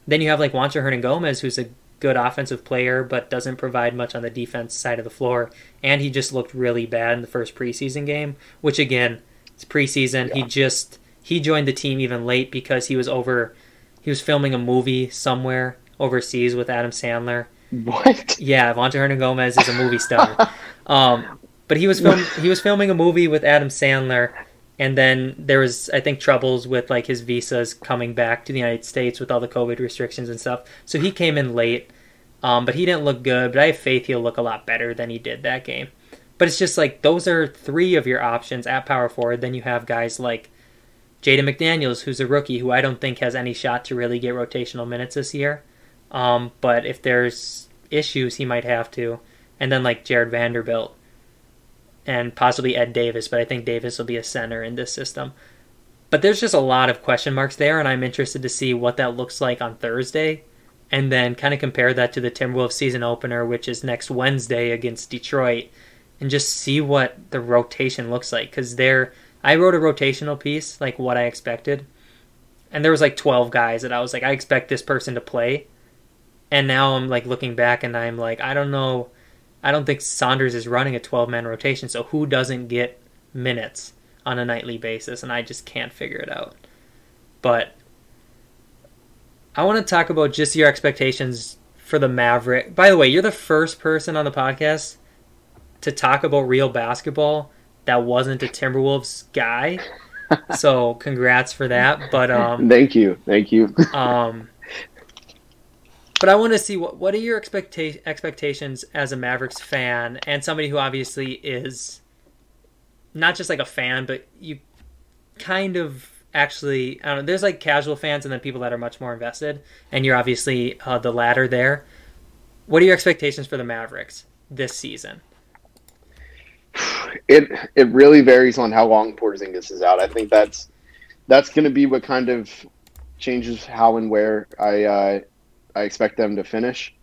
Then you have like Juancho Hernangomez, who's a good offensive player, but doesn't provide much on the defense side of the floor. And he just looked really bad in the first preseason game, which again, it's preseason. Yeah. He just he joined the team even late because he was over he was filming a movie somewhere overseas with Adam Sandler. What? Yeah, Juancho Hernangomez is a movie star. um, but he was film- he was filming a movie with Adam Sandler, and then there was I think troubles with like his visas coming back to the United States with all the COVID restrictions and stuff. So he came in late, um, but he didn't look good. But I have faith he'll look a lot better than he did that game. But it's just like those are three of your options at power forward. Then you have guys like Jaden McDaniels, who's a rookie, who I don't think has any shot to really get rotational minutes this year. Um, but if there's issues, he might have to. And then like Jarred Vanderbilt, and possibly Ed Davis, but I think Davis will be a center in this system. But there's just a lot of question marks there, and I'm interested to see what that looks like on Thursday, and then kind of compare that to the Timberwolves season opener, which is next Wednesday against Detroit, and just see what the rotation looks like. Because there, I wrote a rotational piece, like what I expected, and there was like 12 guys that I was like, I expect this person to play, and now I'm like looking back, and I'm like, I don't know I don't think Saunders is running a 12 man rotation, so who doesn't get minutes on a nightly basis? And I just can't figure it out. But I want to talk about just your expectations for the Maverick. By the way, you're the first person on the podcast to talk about real basketball that wasn't a Timberwolves guy. so congrats for that. But um, thank you, thank you. um, but I want to see what what are your expecta- expectations as a Mavericks fan and somebody who obviously is not just like a fan, but you kind of actually I don't know. There's like casual fans and then people that are much more invested, and you're obviously uh, the latter there. What are your expectations for the Mavericks this season? It it really varies on how long Porzingis is out. I think that's that's going to be what kind of changes how and where I uh, I expect them to finish,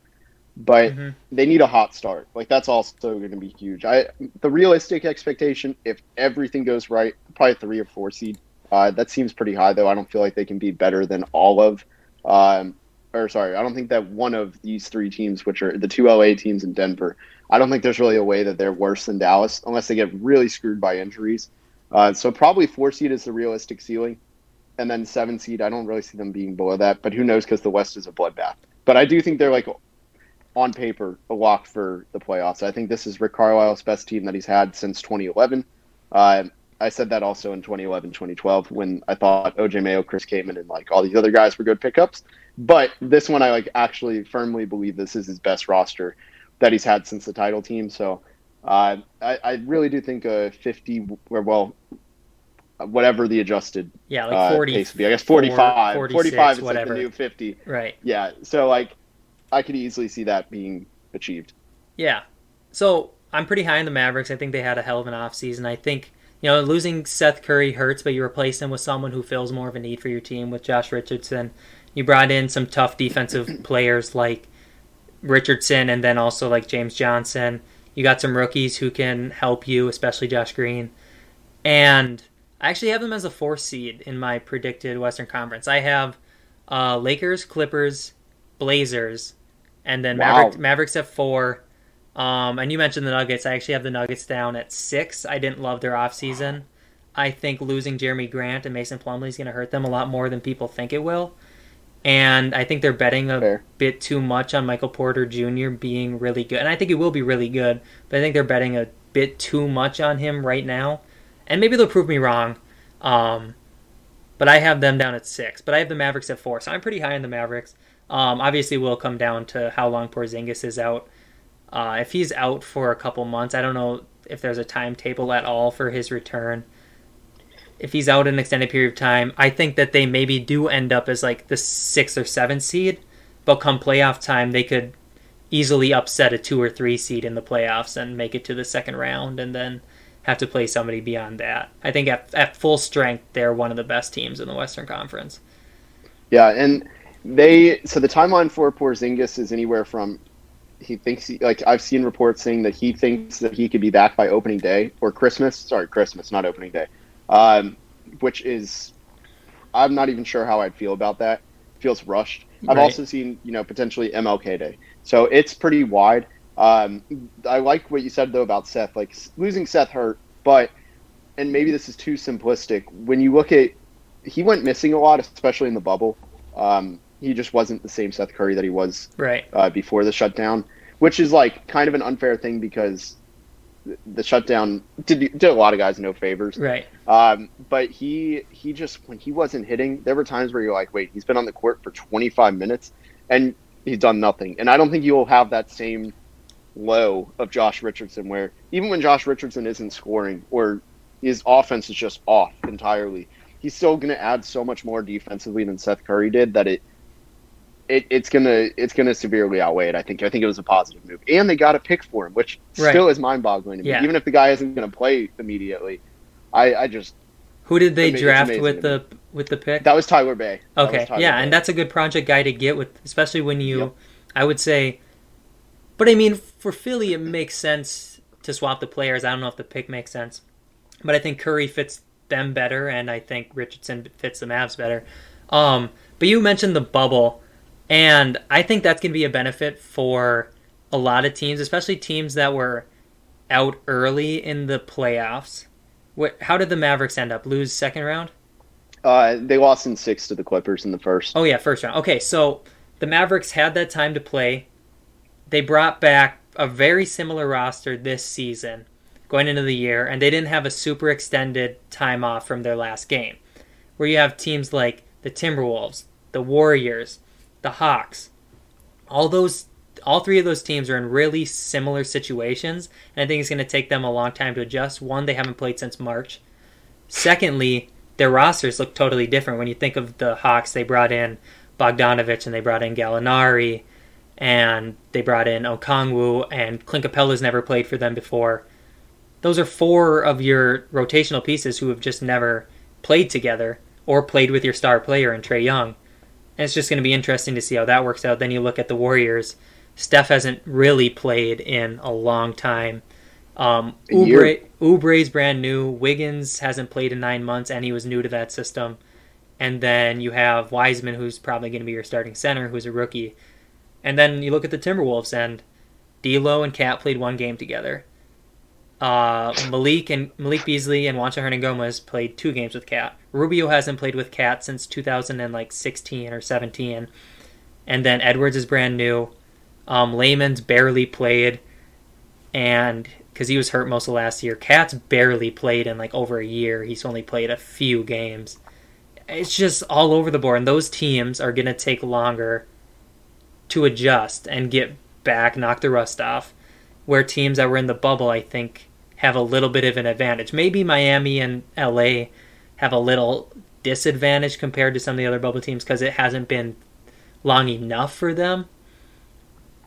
but mm-hmm. they need a hot start. Like that's also going to be huge. I the realistic expectation, if everything goes right, probably three or four seed. Uh, that seems pretty high, though. I don't feel like they can be better than all of, um, or sorry, I don't think that one of these three teams, which are the two LA teams in Denver, I don't think there's really a way that they're worse than Dallas unless they get really screwed by injuries. Uh, so probably four seed is the realistic ceiling and then seven seed. I don't really see them being below that, but who knows because the West is a bloodbath. But I do think they're like on paper a lock for the playoffs. I think this is Rick Carlisle's best team that he's had since 2011. Uh, I said that also in 2011, 2012 when I thought OJ Mayo, Chris Kaman, and like all these other guys were good pickups. But this one, I like actually firmly believe this is his best roster that he's had since the title team. So uh, I, I really do think a 50 or well, whatever the adjusted yeah like 40 uh, pace would be. I guess 45. 46, 45 is whatever. like the new 50. Right. Yeah. So like I could easily see that being achieved. Yeah. So I'm pretty high in the Mavericks. I think they had a hell of an offseason. I think, you know, losing Seth Curry hurts, but you replace him with someone who fills more of a need for your team with Josh Richardson. You brought in some tough defensive players like Richardson and then also like James Johnson. You got some rookies who can help you, especially Josh Green. And I actually have them as a four seed in my predicted Western Conference. I have uh, Lakers, Clippers, Blazers, and then wow. Mavericks, Mavericks at four. Um, and you mentioned the Nuggets. I actually have the Nuggets down at six. I didn't love their offseason. I think losing Jerami Grant and Mason Plumlee is going to hurt them a lot more than people think it will. And I think they're betting a Fair. bit too much on Michael Porter Jr. being really good. And I think he will be really good, but I think they're betting a bit too much on him right now. And maybe they'll prove me wrong. Um, but I have them down at six. But I have the Mavericks at four, so I'm pretty high in the Mavericks. Um, obviously, will come down to how long Porzingis is out. Uh, if he's out for a couple months, I don't know if there's a timetable at all for his return. If he's out an extended period of time, I think that they maybe do end up as like the sixth or seventh seed, but come playoff time, they could easily upset a two or three seed in the playoffs and make it to the second round and then have to play somebody beyond that. I think at, at full strength, they're one of the best teams in the Western Conference. Yeah, and they so the timeline for Porzingis is anywhere from he thinks he, like I've seen reports saying that he thinks that he could be back by opening day or Christmas. Sorry, Christmas, not opening day. Um, which is I'm not even sure how I'd feel about that. It feels rushed. I've also seen you know potentially MLK Day, so it's pretty wide. Um, I like what you said though about Seth. Like losing Seth hurt, but and maybe this is too simplistic. When you look at he went missing a lot, especially in the bubble. Um, he just wasn't the same Seth Curry that he was right uh, before the shutdown, which is like kind of an unfair thing because the shutdown did did a lot of guys no favors. Right. Um, but he he just when he wasn't hitting, there were times where you're like, wait, he's been on the court for 25 minutes and he's done nothing. And I don't think you'll have that same low of Josh Richardson where even when Josh Richardson isn't scoring or his offense is just off entirely, he's still going to add so much more defensively than Seth Curry did that it it, it's gonna it's gonna severely outweigh it. I think I think it was a positive move, and they got a pick for him, which right. still is mind boggling to me. Yeah. Even if the guy isn't gonna play immediately, I, I just who did they draft with the with the pick? That was Tyler Bey. Okay, Tyler yeah, Bey. and that's a good project guy to get with, especially when you, yep. I would say, but I mean for Philly it makes sense to swap the players. I don't know if the pick makes sense, but I think Curry fits them better, and I think Richardson fits the Mavs better. Um, but you mentioned the bubble. And I think that's going to be a benefit for a lot of teams, especially teams that were out early in the playoffs. What? How did the Mavericks end up? Lose second round? Uh, they lost in six to the Clippers in the first. Oh yeah, first round. Okay, so the Mavericks had that time to play. They brought back a very similar roster this season, going into the year, and they didn't have a super extended time off from their last game, where you have teams like the Timberwolves, the Warriors, the Hawks. All those all three of those teams are in really similar situations, and I think it's going to take them a long time to adjust. One, they haven't played since March. Secondly, their rosters look totally different. When you think of the Hawks, they brought in Bogdanovich and they brought in Gallinari and they brought in Okongwu and Clint Capela's never played for them before. Those are four of your rotational pieces who have just never played together or played with your star player in Trae Young. And it's just going to be interesting to see how that works out. Then you look at the Warriors. Steph hasn't really played in a long time. Um, Oubre, Oubre's brand new. Wiggins hasn't played in nine months, and he was new to that system. And then you have Wiseman, who's probably going to be your starting center, who's a rookie. And then you look at the Timberwolves, and D'Lo and KAT played one game together. Uh, Malik and Malik Beasley and Juancho Hernangomez played two games with KAT. Rubio hasn't played with KAT since 2016 or 17, and then Edwards is brand new. Um, Layman's barely played, and because he was hurt most of last year, KAT's barely played in like over a year. He's only played a few games. It's just all over the board, and those teams are to take longer to adjust and get back, knock the rust off. Where teams that were in the bubble, I think, have a little bit of an advantage. Maybe Miami and LA have a little disadvantage compared to some of the other bubble teams because it hasn't been long enough for them.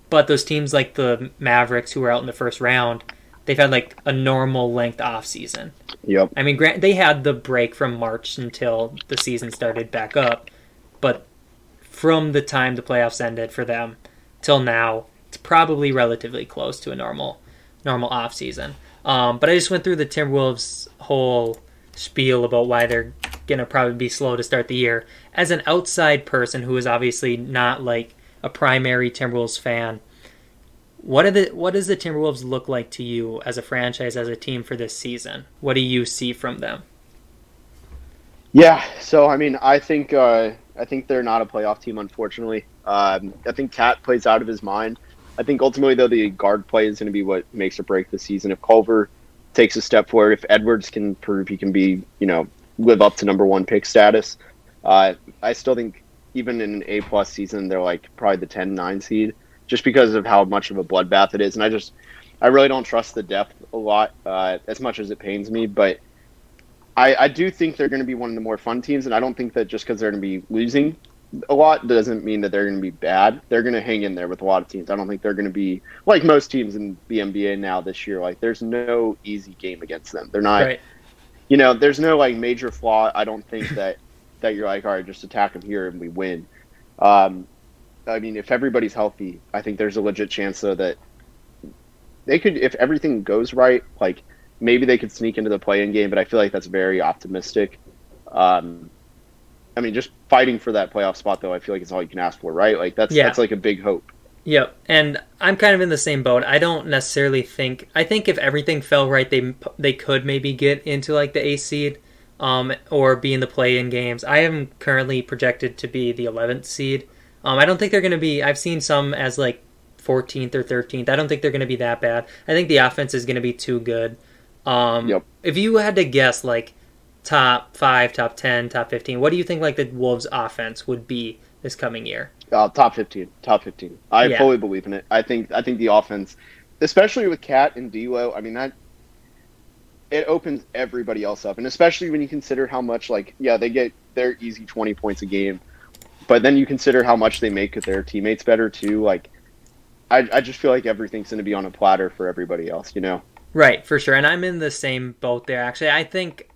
But those teams like the Mavericks who were out in the first round, they've had like a normal length off season. Yep. I mean, grant they had the break from March until the season started back up, but from the time the playoffs ended for them till now, it's probably relatively close to a normal normal off season. Um, but I just went through the Timberwolves whole spiel about why they're gonna probably be slow to start the year. As an outside person who is obviously not like a primary Timberwolves fan, what are the what does the Timberwolves look like to you as a franchise, as a team for this season? What do you see from them? Yeah, so I mean, I think uh, I think they're not a playoff team, unfortunately. Um, I think KAT plays out of his mind. I think ultimately, though, the guard play is going to be what makes or break the season. If Culver takes a step forward, if Edwards can prove he can be, you know, live up to number one pick status, uh, I still think even in an A plus season, they're like probably the 10-9 seed, just because of how much of a bloodbath it is. And I just, I really don't trust the depth a lot, uh, as much as it pains me. But I, I do think they're going to be one of the more fun teams, and I don't think that just because they're going to be losing a lot doesn't mean that they're going to be bad. They're going to hang in there with a lot of teams. I don't think they're going to be like most teams in the NBA now this year. Like there's no easy game against them. They're not. Right. You know, there's no like major flaw. I don't think that that you're like, all right, just attack them here and we win. Um, I mean, if everybody's healthy, I think there's a legit chance though that they could, if everything goes right, like maybe they could sneak into the play-in game. But I feel like that's very optimistic. Um, I mean, just fighting for that playoff spot, though, I feel like it's all you can ask for, right? Like that's Yeah. that's like a big hope. Yep, and I'm kind of in the same boat. I don't necessarily think. I think if everything fell right, they they could maybe get into like the A seed, um, or be in the play-in games. I am currently projected to be the 11th seed. Um, I don't think they're going to be. I've seen some as like 14th or 13th. I don't think they're going to be that bad. I think the offense is going to be too good. Um, Yep. If you had to guess, like top five, top 10, top 15, what do you think like the Wolves' offense would be this coming year? Uh, top fifteen, top fifteen. I Yeah. fully believe in it. I think I think the offense, especially with KAT and D'Lo, I mean that it opens everybody else up, and especially when you consider how much like yeah they get their easy twenty points a game, but then you consider how much they make their teammates better too. Like, I I just feel like everything's going to be on a platter for everybody else. You know. Right, for sure. And I'm in the same boat there, actually. I think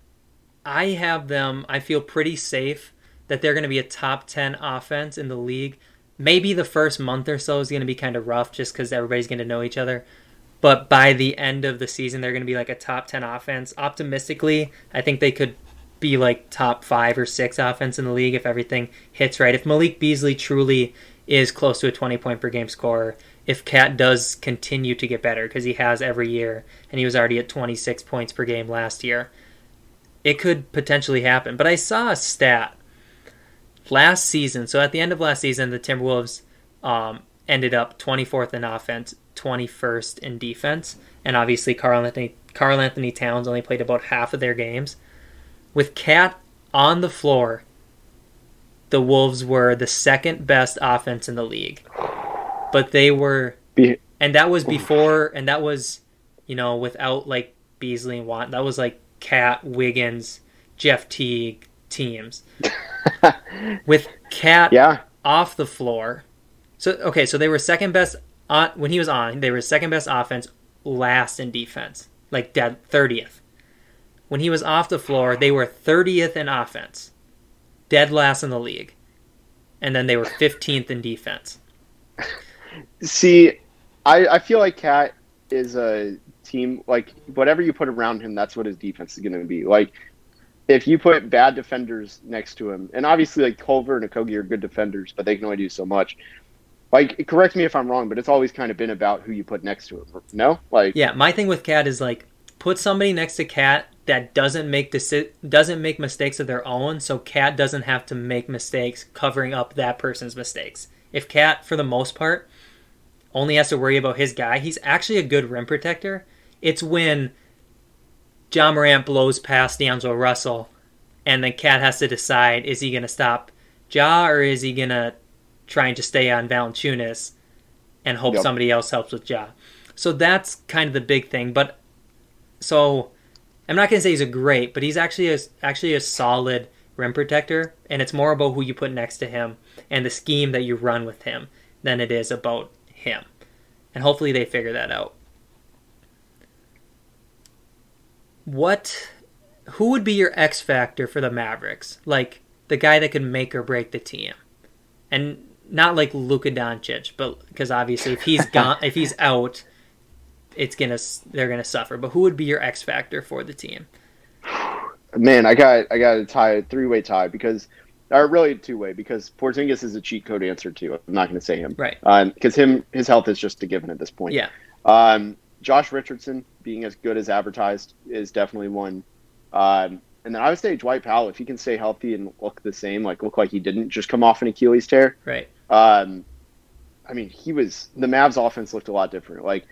I have them, I feel pretty safe that they're going to be a top 10 offense in the league. Maybe the first month or so is going to be kind of rough just because everybody's going to know each other. But by the end of the season, they're going to be like a top 10 offense. Optimistically, I think they could be like top five or six offense in the league if everything hits right. If Malik Beasley truly is close to a 20 point per game scorer, if KAT does continue to get better, because he has every year, and he was already at 26 points per game last year, it could potentially happen. But I saw a stat last season. So at the end of last season, the Timberwolves um, ended up 24th in offense, 21st in defense, and obviously Karl Anthony Karl Anthony Towns only played about half of their games. With KAT on the floor, the Wolves were the second best offense in the league. But they were Be- and that was before and that was you know without like Beasley and Watt. That was like KAT, Wiggins, Jeff Teague teams. With KAT Yeah. off the floor. So okay, so they were second best on when he was on. They were second best offense, last in defense, like dead thirtieth. When he was off the floor, they were thirtieth in offense, dead last in the league, and then they were fifteenth in defense. See, I, I feel like KAT is a team like whatever you put around him, that's what his defense is going to be. Like if you put bad defenders next to him, and obviously like Culver and Okogie are good defenders, but they can only do so much. Like, correct me if I'm wrong, but it's always kind of been about who you put next to him. No, like Yeah, my thing with KAT is like put somebody next to KAT that doesn't make deci- doesn't make mistakes of their own, so KAT doesn't have to make mistakes covering up that person's mistakes. If KAT, for the most part, only has to worry about his guy. He's actually a good rim protector. It's when Ja Morant blows past D'Angelo Russell, and then KAT has to decide is he going to stop Ja or is he going to try and just stay on Valanciunas and hope Yep. somebody else helps with Ja. So that's kind of the big thing. But so I'm not going to say he's a great, but he's actually a, actually a solid rim protector, and it's more about who you put next to him and the scheme that you run with him than it is about him. And hopefully they figure that out. What who would be your X factor for the Mavericks? Like the guy that could make or break the team. And not like Luka Doncic, but because obviously if he's gone if he's out, it's going to they're going to suffer. But who would be your X factor for the team? Man, I got I got a tie, three way tie because, or really two way because Porzingis is a cheat code answer too. I'm not going to say him, Right. Because him his health is just a given at this point. Yeah. Um, Josh Richardson being as good as advertised is definitely one. Um, and then I would say Dwight Powell if he can stay healthy and look the same, like look like he didn't just come off an Achilles tear. Right. Um, I mean, he was the Mavs offense looked a lot different. Like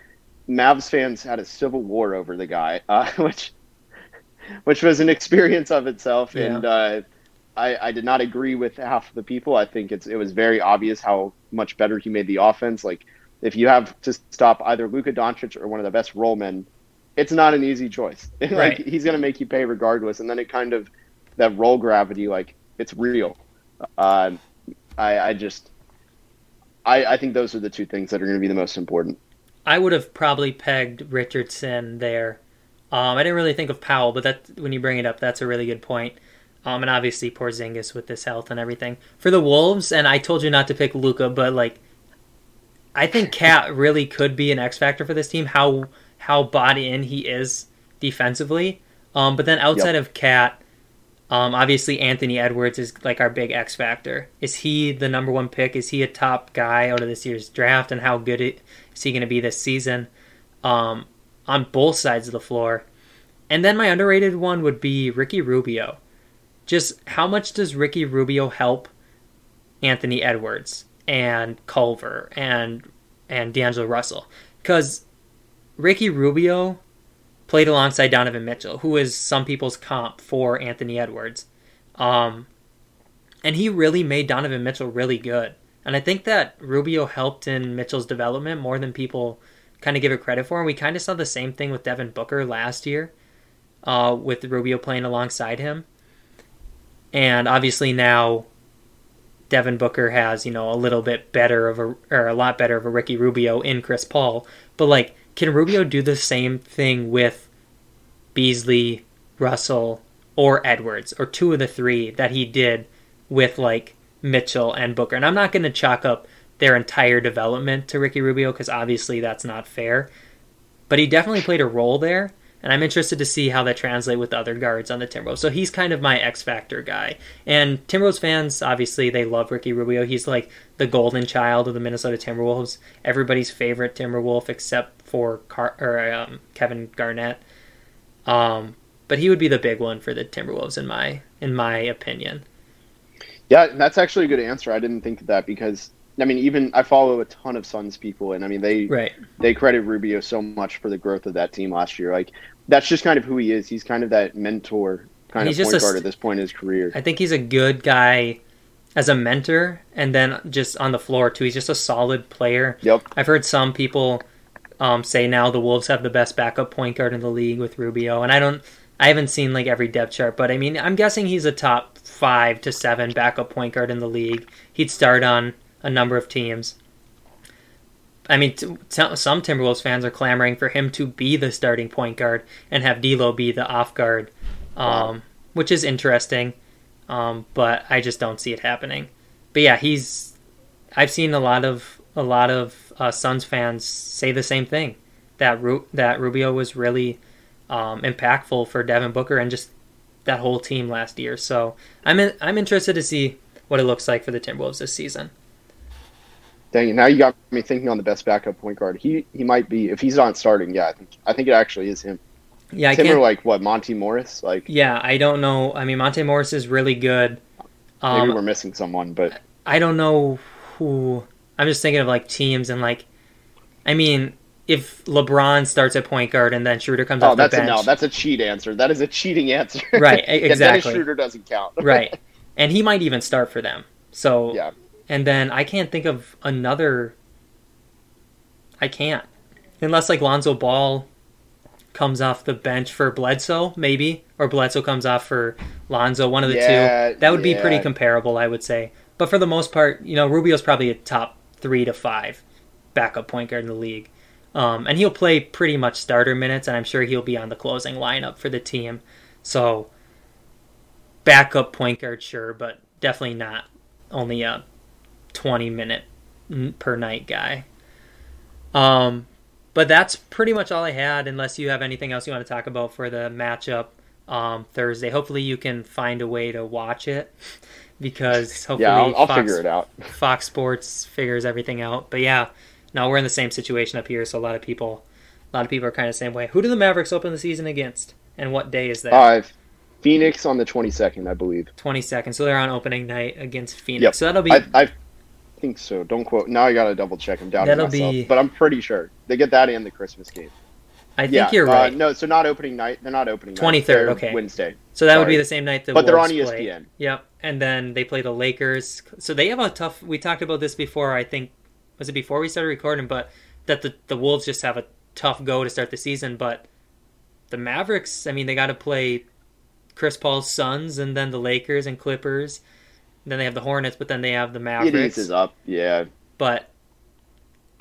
Mavs fans had a civil war over the guy, uh, which which was an experience of itself. Yeah. And uh, I, I did not agree with half of the people. I think it's it was very obvious how much better he made the offense. Like if you have to stop either Luka Doncic or one of the best role men, it's not an easy choice. like Right. he's going to make you pay regardless. And then it kind of that role gravity, like it's real. Um, I, I just I, I think those are the two things that are going to be the most important. I would have probably pegged Richardson there. Um, I didn't really think of Powell, but that when you bring it up, that's a really good point. Um, and obviously Porzingis with this health and everything for the Wolves. And I told you not to pick Luka, but like, I think KAT really could be an X factor for this team. How how bought in he is defensively. Um, but then outside of KAT, um, obviously Anthony Edwards is like our big X factor. Is he the number one pick? Is he a top guy out of this year's draft? And how good it, is he going to be this season? Um, on both sides of the floor. And then my underrated one would be Ricky Rubio. Just how much does Ricky Rubio help Anthony Edwards and Culver and and D'Angelo Russell? Because Ricky Rubio played alongside Donovan Mitchell, who is some people's comp for Anthony Edwards. Um, and he really made Donovan Mitchell really good. And I think that Rubio helped in Mitchell's development more than people kind of give it credit for. And we kind of saw the same thing with Devin Booker last year, uh, with Rubio playing alongside him. And obviously now Devin Booker has, you know, a little bit better of a, or a lot better of a Ricky Rubio in Chris Paul. But like, can Rubio do the same thing with Beasley, Russell, or Edwards, or two of the three that he did with like Mitchell and Booker? And I'm not going to chalk up their entire development to Ricky Rubio because obviously that's not fair. But he definitely played a role there, and I'm interested to see how that translate with the other guards on the Timberwolves. So he's kind of my X factor guy. And Timberwolves fans, obviously, they love Ricky Rubio. He's like the golden child of the Minnesota Timberwolves, everybody's favorite Timberwolf except for Car- or um, Kevin Garnett. Um, but he would be the big one for the Timberwolves in my in my opinion. Yeah, that's actually a good answer. I didn't think of that because I mean, even I follow a ton of Suns people, and I mean they Right. they credit Rubio so much for the growth of that team last year. Like that's just kind of who he is. He's kind of that mentor kind He's of just point a guard at this point in his career. I think he's a good guy as a mentor, and then just on the floor too. He's just a solid player. Yep. I've heard some people um, say now the Wolves have the best backup point guard in the league with Rubio, and I don't. I haven't seen like every depth chart, but I mean, I'm guessing he's a top five to seven backup point guard in the league. He'd start on a number of teams. I mean, t- t- some Timberwolves fans are clamoring for him to be the starting point guard and have D'Lo be the off guard, um, which is interesting. Um, but I just don't see it happening. But yeah, he's. I've seen a lot of a lot of uh, Suns fans say the same thing that Ru- that Rubio was really um, impactful for Devin Booker and just that whole team last year. So I'm in, I'm interested to see what it looks like for the Timberwolves this season. Dang it! Now you got me thinking on the best backup point guard. He he might be if he's not starting. Yeah, I think I think it actually is him. Yeah, I Tim can't. or like what Monte Morris? Like Yeah, I don't know. I mean, Monte Morris is really good. maybe Um, we're missing someone, but I don't know who. I'm just thinking of like teams and like I mean, if LeBron starts at point guard and then Schroeder comes Oh, off the bench, no. That's a cheat answer. That is a cheating answer. Right, e- Yeah, Dennis exactly. Schroeder doesn't count. right? And he might even start for them. So Yeah. And then I can't think of another. I can't, unless like Lonzo Ball comes off the bench for Bledsoe, maybe, or Bledsoe comes off for Lonzo, one of the Yeah, two. That would be pretty comparable, I would say. But for the most part, you know, Rubio's probably a top three to five backup point guard in the league. Um, and he'll play pretty much starter minutes, and I'm sure he'll be on the closing lineup for the team. So, backup point guard, sure, but definitely not only a 20 minute per night guy. Um, but that's pretty much all I had, unless you have anything else you want to talk about for the matchup um, Thursday. Hopefully, you can find a way to watch it because hopefully Yeah, I'll, I'll Fox, figure it out. Fox Sports figures everything out. But yeah, now we're in the same situation up here, so a lot of people, a lot of people are kind of the same way. Who do the Mavericks open the season against, and what day is that? Uh, Phoenix on the 22nd, I believe. Twenty second. So they're on opening night against Phoenix. Yep. So that'll be I, I think so. Don't quote. Now I gotta double check. I'm doubting That'll myself, be- but I'm pretty sure they get that and the Christmas game. I think yeah, you're uh, right. no, so not opening night. They're not opening. 23rd, okay. Wednesday. So that would be the same night the But they're on E Wolves play. ESPN. Yep. And then they play the Lakers. So they have a tough. We talked about this before. I think was it before we started recording, but that the the Wolves just have a tough go to start the season. But the Mavericks, I mean, they got to play Chris Paul's Suns, and then the Lakers and Clippers. Then they have the Hornets, but then they have the Mavericks. It eases up. Yeah. But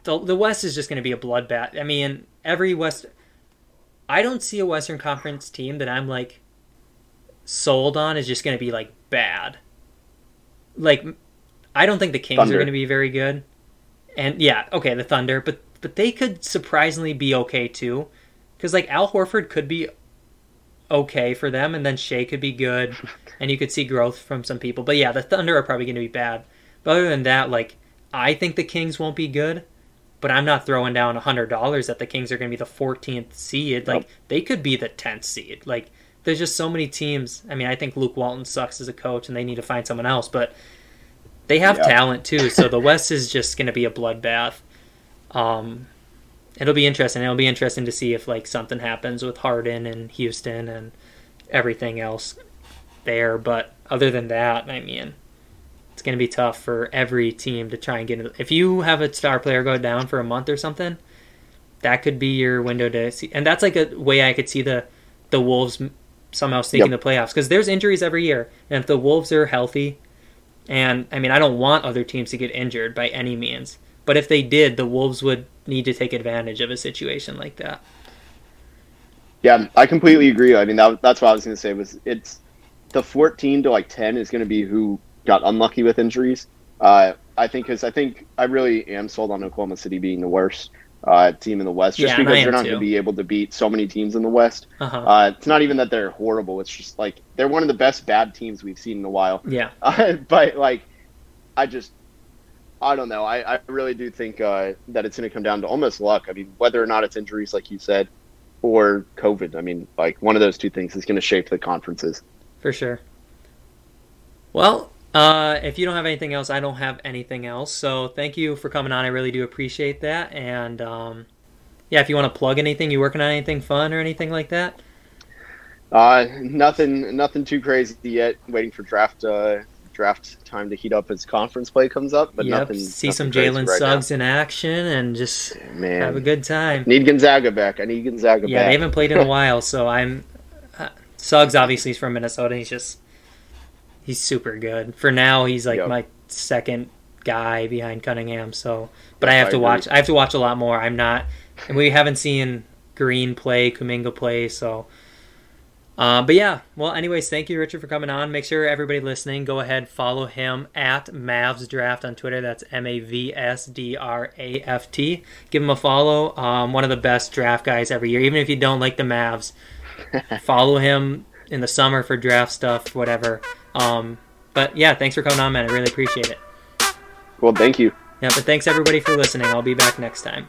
the the West is just going to be a bloodbath. I mean, every West. I don't see a Western Conference team that I'm like sold on is just going to be like bad. Like, I don't think the Kings Thunder. are going to be very good. And yeah, okay, the Thunder, but but they could surprisingly be okay too, because like Al Horford could be okay for them, and then Shai could be good, and you could see growth from some people. But yeah, the Thunder are probably going to be bad. But other than that, like I think the Kings won't be good, but I'm not throwing down hundred dollars that the Kings are going to be the 14th seed. Like Nope. they could be the 10th seed. Like there's just so many teams. I mean, I think Luke Walton sucks as a coach, and they need to find someone else. But they have Yeah. talent too, so the West is just going to be a bloodbath. Um, it'll be interesting. It'll be interesting to see if like something happens with Harden and Houston and everything else there. But other than that, I mean, it's going to be tough for every team to try and get. Into, if you have a star player go down for a month or something, that could be your window to see. And that's like a way I could see the the Wolves somehow sneaking Yep. the playoffs because there's injuries every year, and if the Wolves are healthy, and I mean I don't want other teams to get injured by any means, but if they did, the Wolves would need to take advantage of a situation like that. Yeah, I completely agree. I mean, that, that's what I was going to say. Was it's the 14 to like 10 is going to be who got unlucky with injuries. Uh, I think because I think I really am sold on Oklahoma City being the worst uh, team in the West, just Yeah, because they're not going to be able to beat so many teams in the West. Uh-huh. Uh, it's not even that they're horrible. It's just like they're one of the best bad teams we've seen in a while. yeah, Uh, but like, I just, I don't know. I, I really do think uh, that it's going to come down to almost luck. I mean, whether or not it's injuries, like you said, or COVID. I mean, like one of those two things is going to shape the conferences. for sure. Well, uh, if you don't have anything else, I don't have anything else. So thank you for coming on. I really do appreciate that. And um, yeah, if you want to plug anything, you working on anything fun or anything like that? Uh, nothing, nothing too crazy yet. Waiting for draft, uh, draft time to heat up as conference play comes up. But yep. nothing. See nothing some Jalen right now. Suggs in action and just Man, have a good time. need Gonzaga back. I need Gonzaga Yeah, back. they haven't played in a while, so I'm. Uh, Suggs obviously is from Minnesota. He's just he's super good. For now, he's like Yep. my second guy behind Cunningham. So, but I have I to agree. watch. I have to watch a lot more. I'm not, and we haven't seen Green play, Kuminga play. So, uh, but yeah. Well, anyways, thank you, Richard, for coming on. Make sure everybody listening go ahead follow him at Mavs Draft on Twitter. That's M A V S D R A F T. Give him a follow. Um, one of the best draft guys every year. Even if you don't like the Mavs, follow him in the summer for draft stuff, whatever. Um, but yeah, thanks for coming on, man. I really appreciate it. well, thank you. Yeah, but thanks everybody for listening. I'll be back next time.